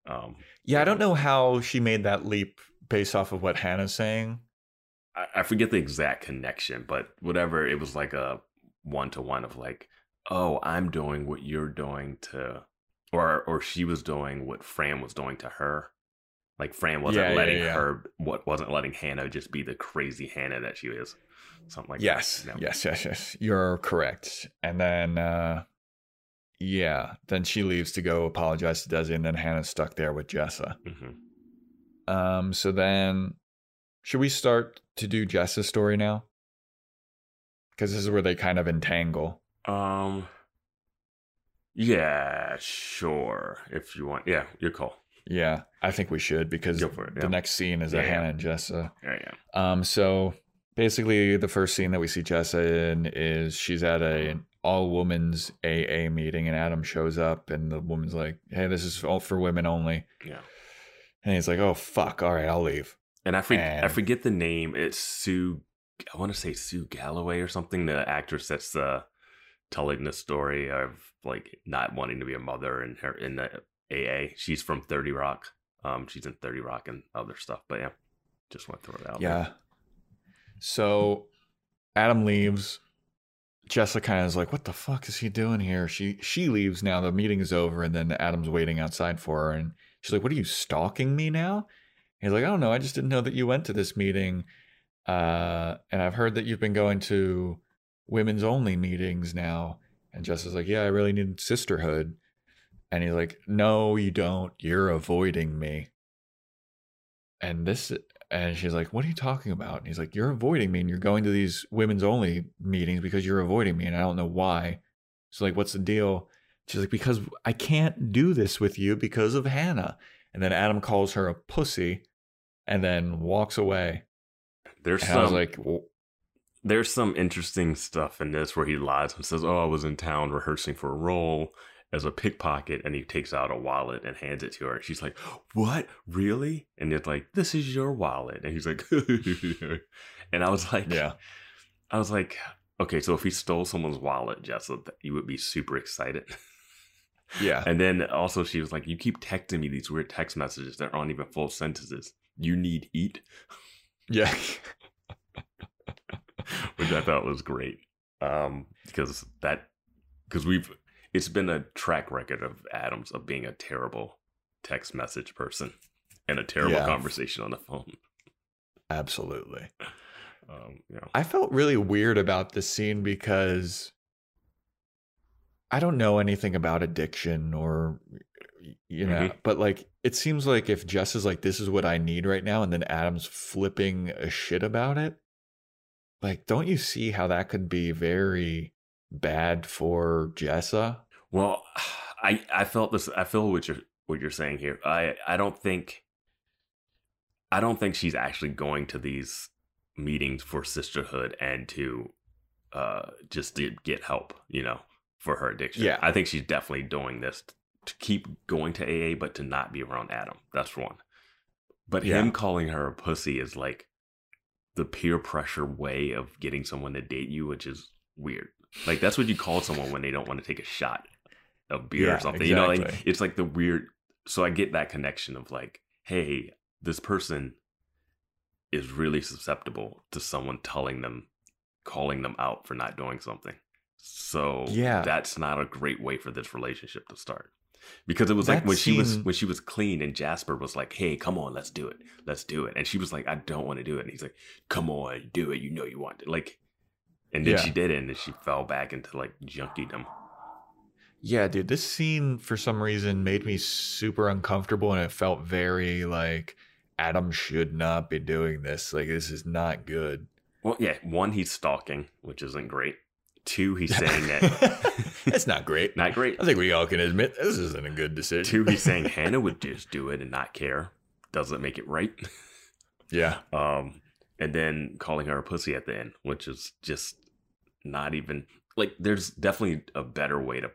Um, Yeah, I don't know how she made that leap based off of what Hannah's saying. I, I forget the exact connection, but whatever, it was like a one to one of like, oh, I'm doing what you're doing to, or or she was doing what Fran was doing to her. Like Fran wasn't Yeah, yeah, letting yeah. her, what wasn't letting Hannah just be the crazy Hannah that she is, something like yes, that. Yeah. yes, yes, yes. You're correct. And then, uh, yeah, then she leaves to go apologize to Desi, and then Hannah's stuck there with Jessa. hmm Um, so then, should we start to do Jessa's story now? Because this is where they kind of entangle. Um. Yeah, sure. If you want, yeah, your call. Yeah, I think we should because it, the next scene is a Yeah, yeah. Hannah and Jessa. Yeah, yeah. Um, so basically, the first scene that we see Jessa in is she's at a an all women's AA meeting, and Adam shows up, and the woman's like, "Hey, this is all for women only," Yeah. and he's like, "Oh fuck, all right, I'll leave." And I forget, I forget the name. It's Sue. I want to say Sue Galloway or something. The actress that's uh, telling the story of like not wanting to be a mother in her in the AA. She's from Thirty Rock. Um, she's in Thirty Rock and other stuff. But yeah, just want to throw it out. there. Yeah. So Adam leaves. Jessica kind of is like, "What the fuck is he doing here?" She she leaves now. The meeting is over, and then Adam's waiting outside for her, and she's like, "What are you stalking me now?" He's like, "I don't know. I just didn't know that you went to this meeting, uh, and I've heard that you've been going to women's only meetings now." And Jessa's like, "Yeah, I really need sisterhood," and he's like, "No, you don't. You're avoiding me." And this and she's like, What are you talking about? And he's like, You're avoiding me and you're going to these women's only meetings because you're avoiding me and I don't know why. She's like, What's the deal? She's like, Because I can't do this with you because of Hannah. And then Adam calls her a pussy and then walks away. There's And some like, "Well, there's some interesting stuff in this where he lies and says, "Oh, I was in town rehearsing for a role as a pickpocket," and he takes out a wallet and hands it to her. She's like, "What? Really?" And it's like, "This is your wallet," and he's like, and I was like, Yeah. I was like, okay, so if he stole someone's wallet, Jessa, you would be super excited. Yeah. And then also she was like, "You keep texting me these weird text messages that aren't even full sentences. You need eat," Yeah. which I thought was great. Um, because that because we've it's been a track record of Adams of being a terrible text message person and a terrible Yeah. conversation on the phone. Absolutely. Um, you know, I felt really weird about this scene because I don't know anything about addiction or you know, Mhm. but like it seems like if Jess is like this is what I need right now and then Adam's flipping a shit about it, like don't you see how that could be very bad for Jessa? Well, I I felt this. I feel what you're what you're saying here. I I don't think I don't think she's actually going to these meetings for sisterhood and to uh just to get help. You know, for her addiction. Yeah. I think she's definitely doing this to keep going to AA, but to not be around Adam. That's one. But Yeah. him calling her a pussy is like the peer pressure way of getting someone to date you, which is weird. Like that's what you call someone when they don't want to take a shot of beer Yeah, or something. You know, like exactly. it's like the weird. So I get that connection of like, hey, this person is really susceptible to someone telling them, calling them out for not doing something. So Yeah. that's not a great way for this relationship to start. Because it was like That when she was when she was clean and Jasper was like, "Hey, come on, let's do it, let's do it," and she was like, "I don't want to do it," and he's like, "Come on, do it, you know you want it." Like, and then Yeah. she did it, and then she fell back into like junkiedom. Yeah, dude, this scene for some reason made me super uncomfortable and it felt very like Adam should not be doing this. Like this is not good. Well, yeah, one he's stalking, which isn't great. Two, he's saying that it's not great. not great. I think we all can admit this isn't a good decision. Two, he's saying Hannah would just do it and not care. Doesn't make it right. yeah. Um, and then calling her a pussy at the end, which is just not even like. There's definitely a better way to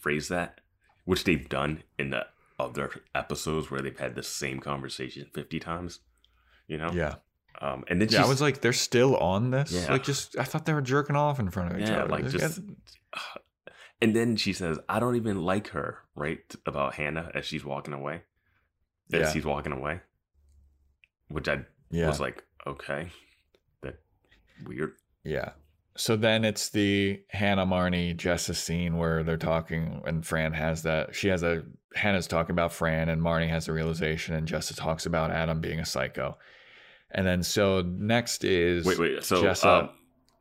phrase that, which they've done in the other episodes where they've had the same conversation fifty times. You know. Yeah. Um, and then Yeah, I was like, they're still on this. Yeah. Like, just I thought they were jerking off in front of each yeah, other. like just. And then she says, "I don't even like her." Right about Hannah as she's walking away. As Yeah. she's walking away, which I yeah, was like, okay, that weird. yeah. So then it's the Hannah Marnie Jessa scene where they're talking, and Fran has that. She has a Hannah's talking about Fran, and Marnie has a realization, and Jessa talks about Adam being a psycho. And then so next is Wait, wait. So, Jessa. um,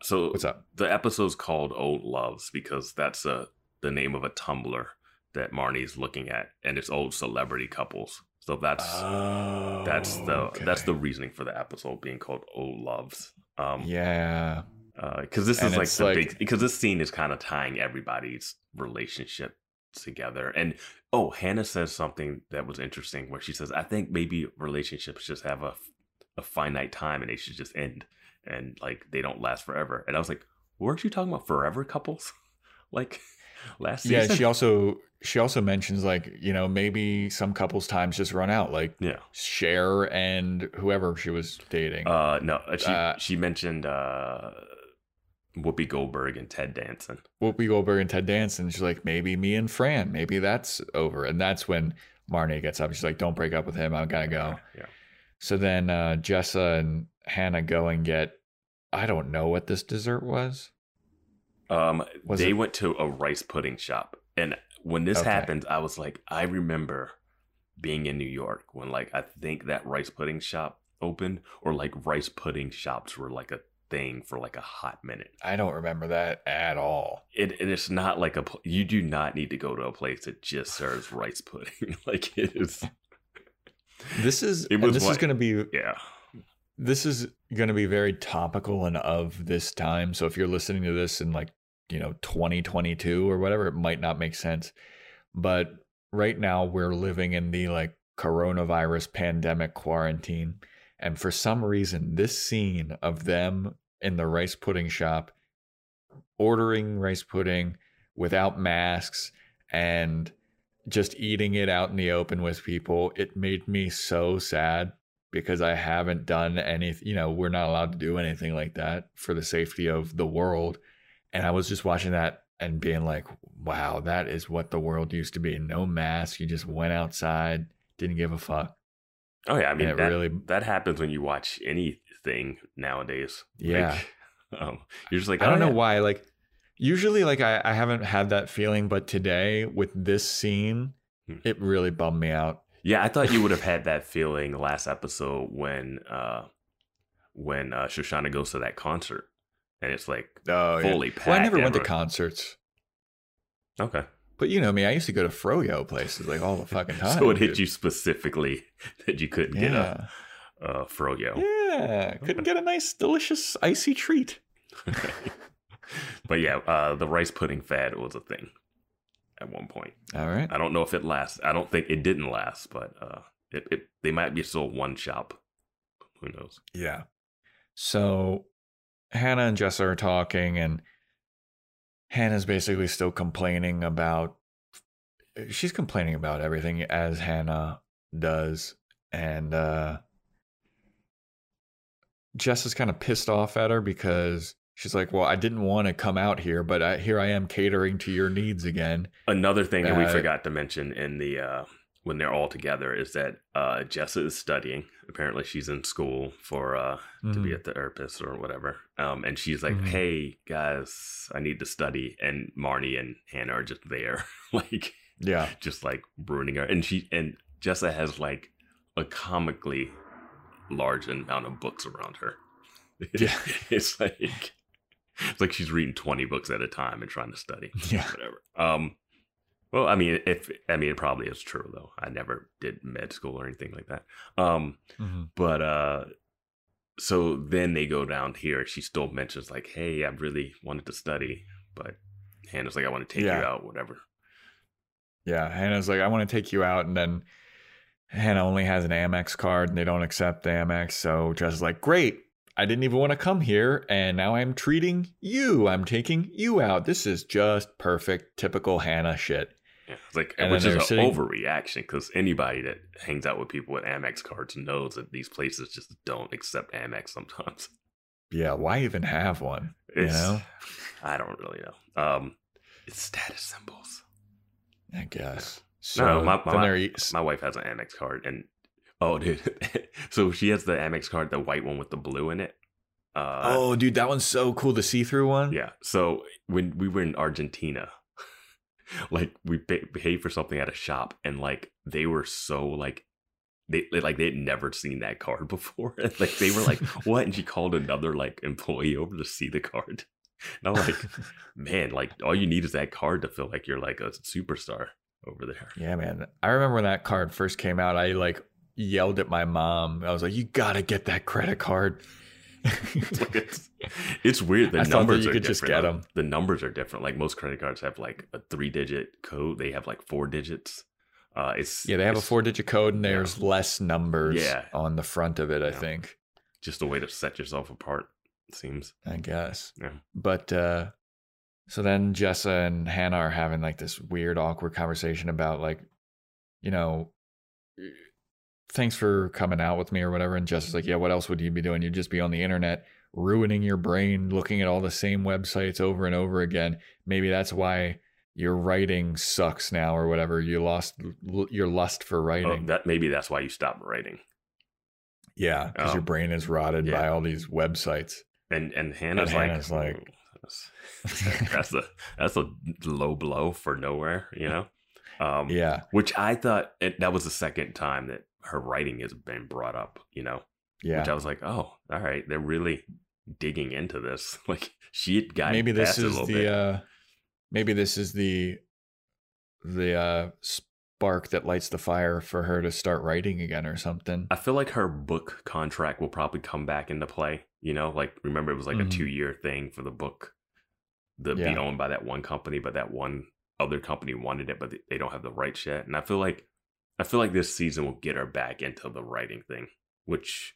so what's up? the episode's called "Old Loves" because that's uh, the name of a Tumblr that Marnie's looking at, and it's old celebrity couples. So that's Oh, that's the that's the reasoning for the episode being called "Old Loves." Um, yeah. Because this And is like the like- big because this scene is kind of tying everybody's relationship together. And oh, Hannah says something that was interesting where she says, "I think maybe relationships just have a a finite time and they should just end, and like they don't last forever." And I was like, "Weren't you talking about forever couples?" like last Yeah, season. she also she also mentions like you know maybe some couples times just run out like yeah. Cher and whoever she was dating. Uh, no, uh, she Uh, she mentioned uh, Whoopi Goldberg and Ted Danson. Whoopi Goldberg and Ted Danson. She's like maybe me and Fran, maybe that's over, and that's when Marnie gets up. She's like, "Don't break up with him. I gotta go." Yeah. So then uh, Jessa and Hannah go and get. I don't know what this dessert was. Um, Was they it- went to a rice pudding shop, and when this Okay. happened, I was like, I remember being in New York when, like, I think that rice pudding shop opened, or like rice pudding shops were like a thing for like a hot minute. I don't remember that at all. It and it's not like a you do not need to go to a place that just serves rice pudding. like it is, This is It was this is going to be yeah, this is going to be very topical and of this time. So if you're listening to this in like, you know, 2022 or whatever, it might not make sense. But right now we're living in the like coronavirus pandemic quarantine. And for some reason, this scene of them in the rice pudding shop ordering rice pudding without masks and just eating it out in the open with people, it made me so sad because I haven't done anything. you know, we're not allowed to do anything like that for the safety of the world. And I was just watching that and being like, wow, that is what the world used to be. No mask. You just went outside, didn't give a fuck. Oh yeah, I mean it that, really- that happens when you watch anything nowadays. Yeah. Like, um, you're just like I don't "Oh, know yeah." why. Like, usually, like, I, I haven't had that feeling, but today with this scene, Hmm. it really bummed me out. Yeah, I thought you would have had that feeling last episode when uh when uh Shoshanna goes to that concert and it's like Oh, fully packed. Well, I never went to concerts. Okay. But you know me, I used to go to froyo places like all the fucking time. so it hit dude. you specifically that you couldn't get Yeah. a, a froyo. Yeah. Couldn't get a nice, delicious, icy treat. but yeah, uh the rice pudding fad was a thing at one point. All right. I don't know if it lasts. I don't think it didn't last, but uh it, it they might be still one shop. Who knows? Yeah. So Hannah and Jessa are talking, and Hannah's basically still complaining about. She's complaining about everything as Hannah does, and uh Jess is kind of pissed off at her because she's like, "Well, I didn't want to come out here, but I, here I am catering to your needs again." Another thing that we Uh, forgot to mention in the uh when they're all together is that uh Jessa is studying. Apparently she's in school for uh to be Mhm. a therapist or whatever. Um and she's like, Mhm. "Hey guys, I need to study." And Marnie and Hannah are just there like Yeah, just like ruining her. And she and Jessa has like a comically large amount of books around her. Yeah. it's like it's like she's reading 20 books at a time and trying to study. yeah, Whatever. Um well, I mean, if I mean, it probably is true though. I never did med school or anything like that. Um, Mhm. but uh, so then they go down here. She still mentions like, "Hey, I really wanted to study," but Hannah's like, "I want to take Yeah. you out, whatever." yeah. Hannah's like, "I want to take you out," and then Hannah only has an Amex card, and they don't accept the Amex. So Jessa's like, "Great." I didn't even want to come here, and now I'm treating you. I'm taking you out. This is just perfect, typical Hannah shit. Yeah, it's like And which is an sitting- overreaction because anybody that hangs out with people with Amex cards knows that these places just don't accept Amex sometimes. Yeah, why even have one? You It's, know? I don't really know. Um, it's status symbols. I guess. So No, my- then my- My wife has an Amex card, and oh, dude, so she has the Amex card, the white one with the blue in it. Uh, oh, dude, that one's so cool. The see-through one. yeah. So when we were in Argentina, like we pay, paid for something at a shop, and like they were so like. They they- like they had never seen that card before. like they were like, "What?" And she called another like employee over to see the card. And I'm like, "Man, like all you need is that card to feel like you're like a superstar over there." Yeah, man. I remember when that card first came out, I like yelled at my mom. I was like, "You gotta get that credit card." Like, it's, it's weird. The I numbers you are could just different. get though. 'em. The numbers are different. Like most credit cards have like a three digit code. They have like four digits. Uh, it's yeah, they have a four-digit code, and there's less numbers Yeah. on the front of it. I Yeah. think. just a way to set yourself apart. It seems. I guess. Yeah. But uh so then Jessa and Hannah are having like this weird, awkward conversation about like, you know, thanks for coming out with me or whatever. And Jessa's like, Yeah, what else would you be doing? You'd just be on the internet ruining your brain, looking at all the same websites over and over again. Maybe that's why your writing sucks now or whatever. You lost l- your lust for Oh, writing. that maybe that's why you stopped writing. yeah, because your Oh. brain is rotted Yeah. by all these websites. And and Hannah's like, Hannah's like- "Oh, that's, that's a that's a low blow for nowhere. You know. Um, Yeah. Which I thought it, that was the second time that her writing has been brought up. You know. Yeah. which I was like, oh, all right, they're really digging into this. Like she gotten maybe this past it a is the bit. uh maybe this is the the uh spark that lights the fire for her to start writing again or something I feel like her book contract will probably come back into play. You know, like remember it was like Mhm. a two year thing for the book, the be owned by that one company, but that one other company wanted it, but they- they don't have the rights yet. And I feel like I feel like this season will get her back into the writing thing, which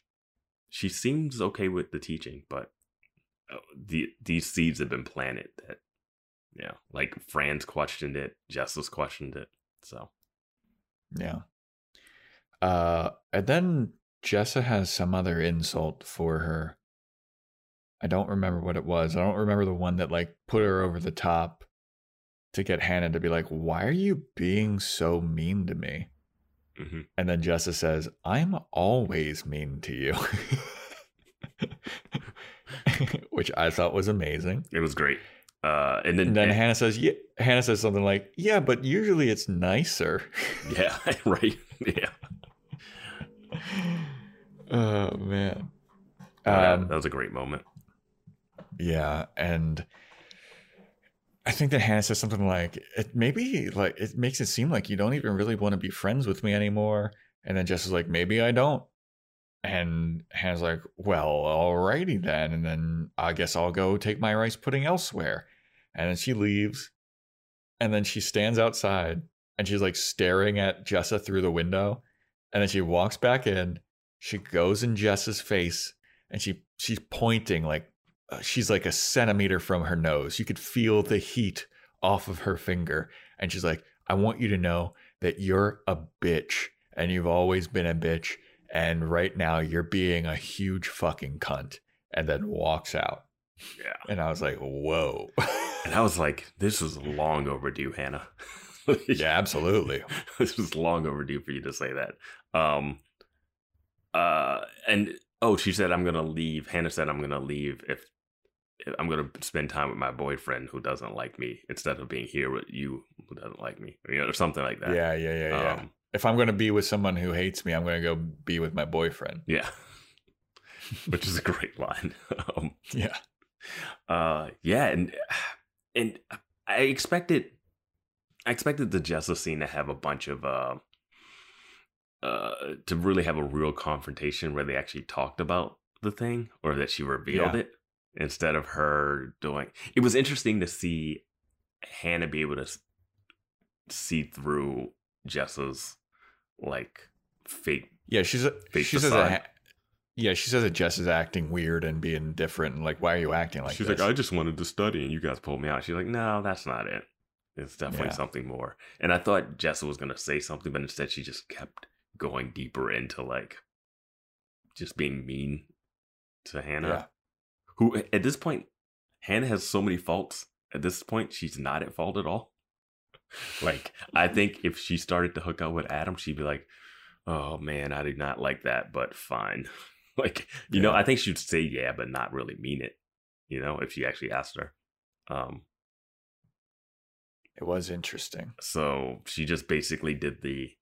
she seems okay with the teaching, but uh, the these seeds have been planted that yeah, like Fran's questioned it, Jessa's questioned it, so. yeah uh and then jessa has some other insult for her I don't remember what it was. I don't remember the one that like put her over the top to get Hannah to be like, "Why are you being so mean to me?" Hmm And then Jessa says, "I'm always mean to you." Which I thought was amazing. It was great. Uh, and then, And then and- Hannah says, "Yeah." Hannah says something like, "Yeah, but usually it's nicer." yeah, right. Yeah, oh man. Um, that was a great moment. Yeah, and I think that Hannah says something like, "It maybe like it makes it seem like you don't even really want to be friends with me anymore." And then Jess is like, "Maybe I don't." And Hannah's like, "Well, alrighty then." And then I guess I'll go take my rice pudding elsewhere. And then she leaves, and then she stands outside, and she's like staring at Jessa through the window. And then she walks back in. She goes in Jess's face, and she she's pointing like she's like a centimeter from her nose. You could feel the heat off of her finger. And she's like, I want you to know that you're a bitch and you've always been a bitch. And right now you're being a huge fucking cunt. And then walks out. Yeah. And I was like, whoa. And I was like, this was long overdue, Hannah. yeah, absolutely. this was long overdue for you to say that. Um, uh, and oh, she said, I'm gonna leave. Hannah said, I'm gonna leave if, if I'm gonna spend time with my boyfriend who doesn't like me instead of being here with you who doesn't like me, you know, or something like that. Yeah, yeah, yeah, yeah. Um, if I'm going to be with someone who hates me, I'm going to go be with my boyfriend. yeah. Which is a great line. um, Yeah. uh yeah and and i expected i expected the Jessa scene to have a bunch of uh uh to really have a real confrontation where they actually talked about the thing or that she revealed Yeah. it instead of her doing it was interesting to see hannah be able to see through jessa's like fake Yeah, she's a, Fake she says facade. that, yeah, she says that Jess is acting weird and being different and like, why are you acting like she's this? like, I just wanted to study, and you guys pulled me out. She's like, No, that's not it. It's definitely Yeah. something more. And I thought Jessa was gonna say something, but instead she just kept going deeper into like just being mean to Hannah. Yeah. Who at this point, Hannah has so many faults. At this point, she's not at fault at all. Like, I think if she started to hook up with Adam, she'd be like, Oh man, I did not like that, but fine. like, you know, I think she'd say yeah, but not really mean it you know, if she actually asked her. Um, It was interesting. so she just basically did the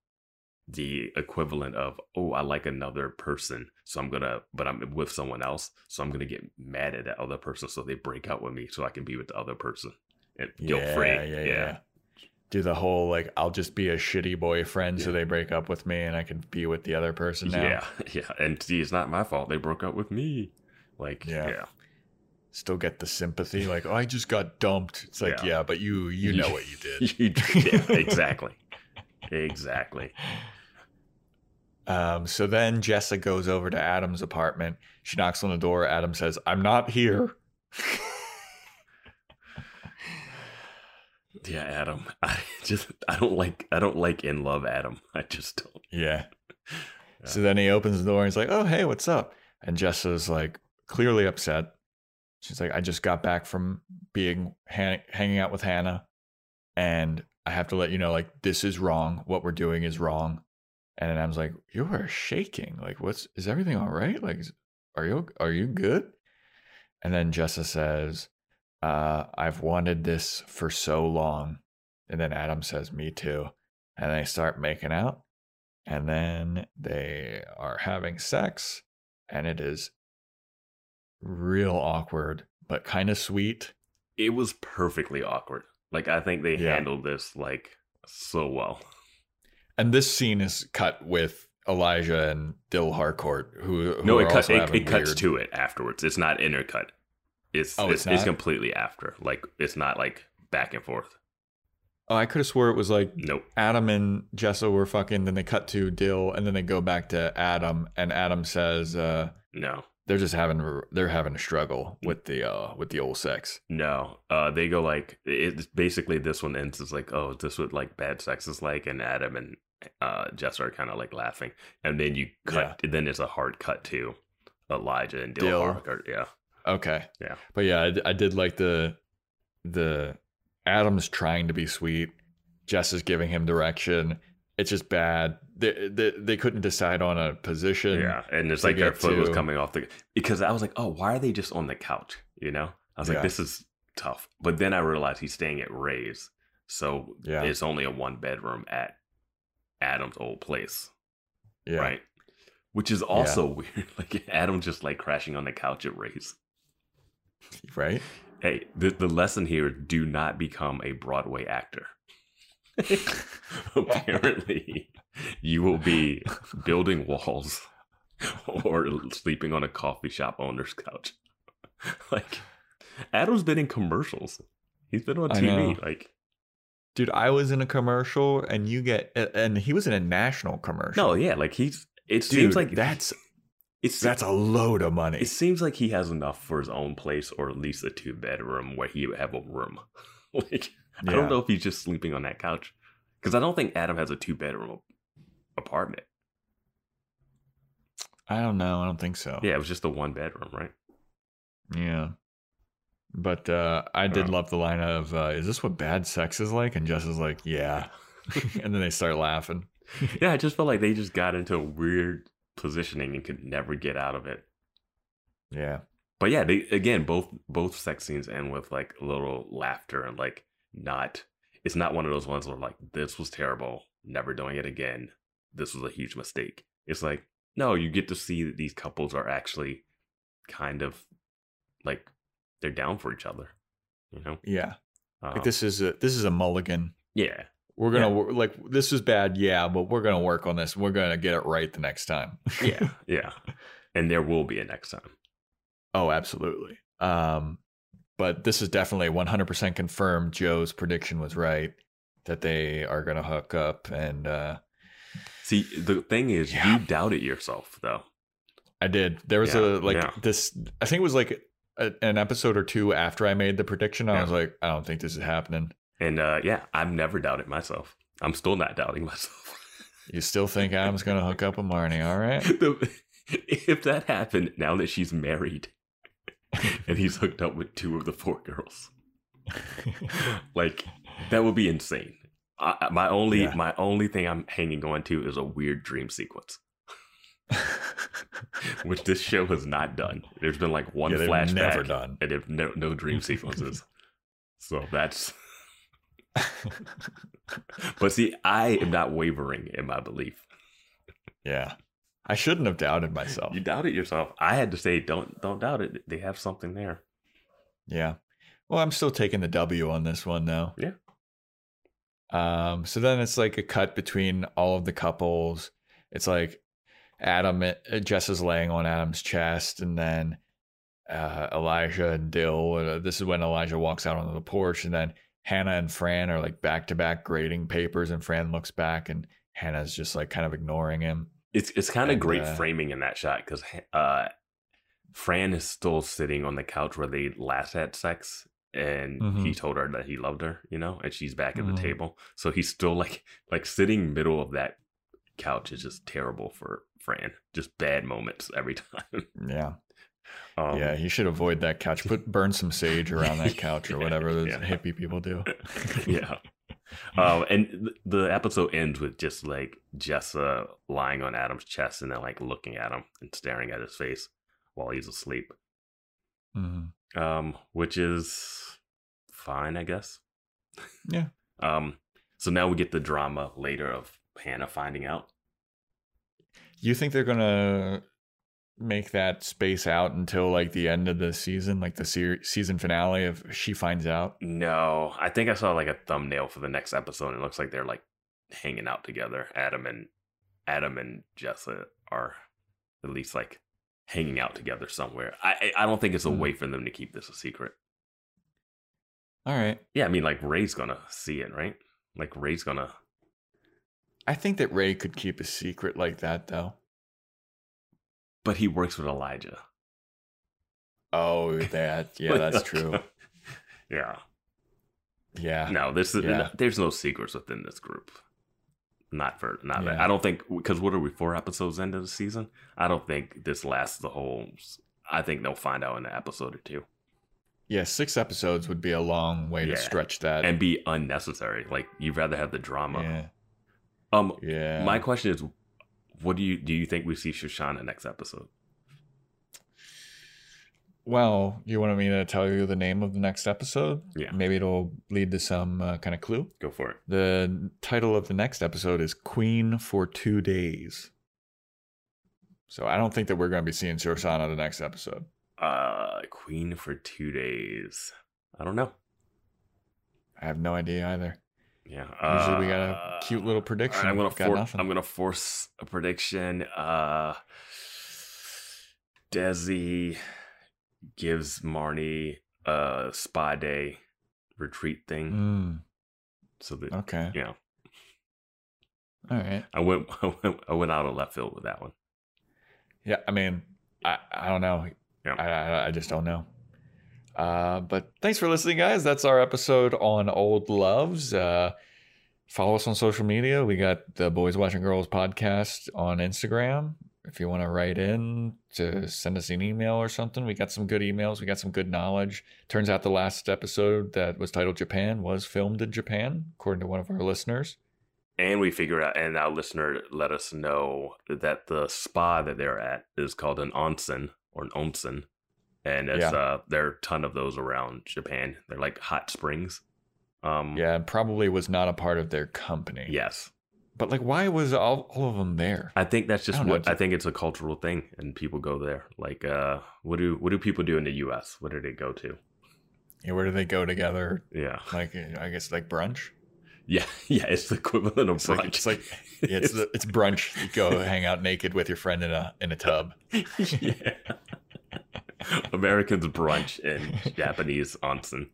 the equivalent of, oh, I like another person, so I'm gonna, but I'm with someone else, so I'm gonna get mad at that other person, so they break up with me, so I can be with the other person and guilt yeah, free. yeah, yeah, Do the whole like, I'll just be a shitty boyfriend so they break up with me and I can be with the other person now. yeah, yeah. And see, it's not my fault. They broke up with me. Like, Yeah. yeah, Still get the sympathy, like, oh, I just got dumped. It's like, Yeah. yeah, but you you know what you did. You- yeah, exactly, exactly. Um, so then Jessa goes over to Adam's apartment. She knocks on the door. Adam says, I'm not here. Yeah, Adam. I just I don't like I don't like in love Adam. I just don't. Yeah. Yeah. So then he opens the door and he's like, "Oh, hey, what's up?" And Jessa's like clearly upset. She's like, "I just got back from being han- hanging out with Hannah, and I have to let you know, like, this is wrong. What we're doing is wrong." And I was like, "You are shaking. Like, what's is everything all right? Like, are you are you good?" And then Jessa says, uh, "I've wanted this for so long." And then Adam says, "Me too." And they start making out and then they are having sex and it is real awkward but kind of sweet It was perfectly awkward. Like I think they Yeah. handled this like so well. and this scene is cut with elijah and dill harcourt who, who No, it cut, it, it cuts to it afterwards. It's not intercut. It's Oh, it's, it's it's completely after. Like it's not like back and forth. oh i could have swore it was like Nope. adam and jessa were fucking then they cut to dill and then they go back to adam and adam says uh No. They're just having they're having a struggle with the uh with the old sex No. Uh they go like it's basically this one ends as like, oh, this what like bad sex is like and Adam and uh Jess are kind of like laughing. And then you cut then there's a hard cut to Elijah and Dill. Yeah. Okay. Yeah. But yeah, I did like the the Adam's trying to be sweet. Jess is giving him direction. It's just bad. They they, they couldn't decide on a position. Yeah, and it's like their foot was coming off the because I was like, oh, why are they just on the couch? You know, I was Yeah. like, this is tough. But then I realized he's staying at Ray's, so Yeah. it's only a one bedroom at Adam's old place, Yeah. right? Which is also weird. Like Adam just like crashing on the couch at Ray's. Right. Hey, the the lesson here: do not become a Broadway actor. Apparently, you will be building walls or sleeping on a coffee shop owner's couch. like, Adam's been in commercials. He's been on TV. Like, Dude, I was in a commercial and you get and he was in a national commercial. no, yeah, like he's. It Dude, seems like that's it's that's a load of money. It seems like he has enough for his own place, or at least a two bedroom where he would have a room. like, I don't know if he's just sleeping on that couch because I don't think Adam has a two bedroom apartment. I don't know. I don't think so. Yeah, it was just a one bedroom, right? Yeah. But uh, I did Uh. love the line of, uh, "Is this what bad sex is like?" And Jess is like, "Yeah," and then they start laughing. yeah, I just felt like they just got into a weird positioning and could never get out of it. Yeah, But yeah, they again both both sex scenes end with like a little laughter and like not. It's not one of those ones where like this was terrible, never doing it again. This was a huge mistake. It's like no, you get to see that these couples are actually kind of like they're down for each other. You know, yeah. um, Like this is a this is a mulligan. Yeah, We're gonna wor- like this is bad, yeah, but we're gonna work on this. We're gonna get it right the next time. yeah, yeah. And there will be a next time. oh, absolutely. Um, but this is definitely 100% confirmed. Joe's prediction was right that they are gonna hook up, and uh, See, the thing is, Yeah. you doubted yourself though. I did. There was Yeah, a like yeah. this. I think it was like a, an episode or two after I made the prediction. I was like, I don't think this is happening. And uh, yeah, I've never doubted myself. I'm still not doubting myself. You still think Adam's gonna hook up with Marnie? All right. The- if that happened now that she's married and he's hooked up with two of the four girls, like that would be insane. I, my only Yeah. my only thing I'm hanging on to is a weird dream sequence, which this show has not done. There's been like one Yeah, flashback, never done. and there's no no dream sequences. so that's. But see, I am not wavering in my belief. yeah. I shouldn't have doubted myself. You doubted yourself. I had to say, don't don't doubt it. They have something there. Yeah. Well, I'm still taking the W on this one though. Yeah. Um. So then it's like a cut between all of the couples. It's like Adam, uh, Jess is laying on Adam's chest, and then uh, Elijah and Dill. Uh, this is when Elijah walks out onto the porch, and then Hannah and Fran are like back to back grading papers, and Fran looks back, and Hannah's just like kind of ignoring him. It's it's kind of great uh, framing in that shot because uh, Fran is still sitting on the couch where they last had sex, and he Mhm. told her that he loved her, you know, and she's back at Mhm. the table. So he's still like like sitting middle of that couch is just terrible for Fran. Just bad moments every time. Yeah. Um, yeah, he should avoid that couch. Put burn some sage around that couch or Yeah, whatever those yeah. hippie people do. yeah. Um, and th- the episode ends with just like Jessa lying on Adam's chest and then like looking at him and staring at his face while he's asleep. Mhm. Um, which is fine, I guess. Yeah. Um, so now we get the drama later of Hannah finding out. You think they're gonna make that space out until like the end of the season, like the se- season finale if she finds out? No, I think I saw like a thumbnail for the next episode. And it looks like they're like hanging out together. Adam and Adam and Jessa are at least like hanging out together somewhere. I I I don't think it's a Hmm. way for them to keep this a secret. All right. Yeah, I mean like Ray's gonna see it, right? Like Ray's gonna. I think that Ray could keep a secret like that though. But he works with Elijah. Oh, that yeah, that's true. yeah. Yeah. No, this is Yeah. there's no secrets within this group. Not for not. Yeah. I don't think because what are we four episodes into the season? I don't think this lasts the whole I think they'll find out in an episode or two Yeah, six episodes would be a long way Yeah. to stretch that. and be unnecessary. Like you'd rather have the drama. yeah, Um, yeah. my question is, what do you do? You think we see Shoshanna next episode? Well, you wanted me to tell you the name of the next episode? Yeah. Maybe it'll lead to some uh, kind of clue. Go for it. The title of the next episode is Queen for Two Days. So I don't think that we're going to be seeing Shoshanna the next episode. Uh, Queen for two days. I don't know. I have no idea either. Yeah. Usually we got a uh, cute little prediction. I'm gonna for- I'm gonna force a prediction. Uh, Desi gives Marnie a spa day retreat thing. Mm, So that okay. yeah, All right. I went, I went I went out of left field with that one. Yeah. I mean, I, I don't know. Yeah. I, I, I just don't know. Uh, but thanks for listening, guys. That's our episode on old loves. Uh, follow us on social media. We got the Boys Watching Girls podcast on Instagram. If you want to write in to send us an email or something, we got some good emails. We got some good knowledge. Turns out the last episode that was titled Japan was filmed in Japan, according to one of our listeners. And we figured out, and our listener let us know that the spa that they're at is called an onsen or an onsen, and it's Yeah. uh there are a ton of those around Japan. They're like hot springs. Um, Yeah, probably was not a part of their company. Yes, But like, why was all, all of them there? I think that's just know, what I think it's a cultural thing, and people go there. Like, uh, what do what do people do in the U.S.? What do they go to? Yeah, where do they go together? Yeah, Like, I guess like brunch. yeah, yeah. It's the equivalent of It's brunch. like it's like yeah, it's the, it's brunch. You go hang out naked with your friend in a in a tub. yeah. Americans brunch and Japanese onsen.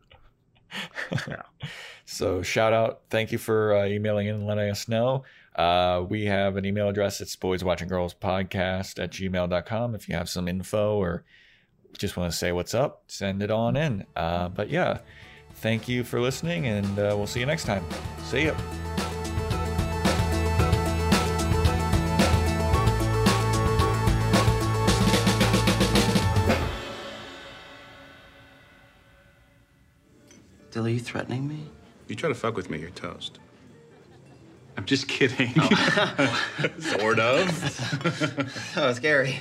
Yeah. So shout out, thank you for uh, emailing in and letting us know. Uh, we have an email address. It's boys watching girls podcast at gmail.com. If you have some info or just want to say what's up, send it on in. Uh, but yeah, thank you for listening and uh, we'll see you next time. See ya. Dilly, you threatening me? You try to fuck with me, you're toast. I'm just kidding. Oh. sort of. Oh, scary.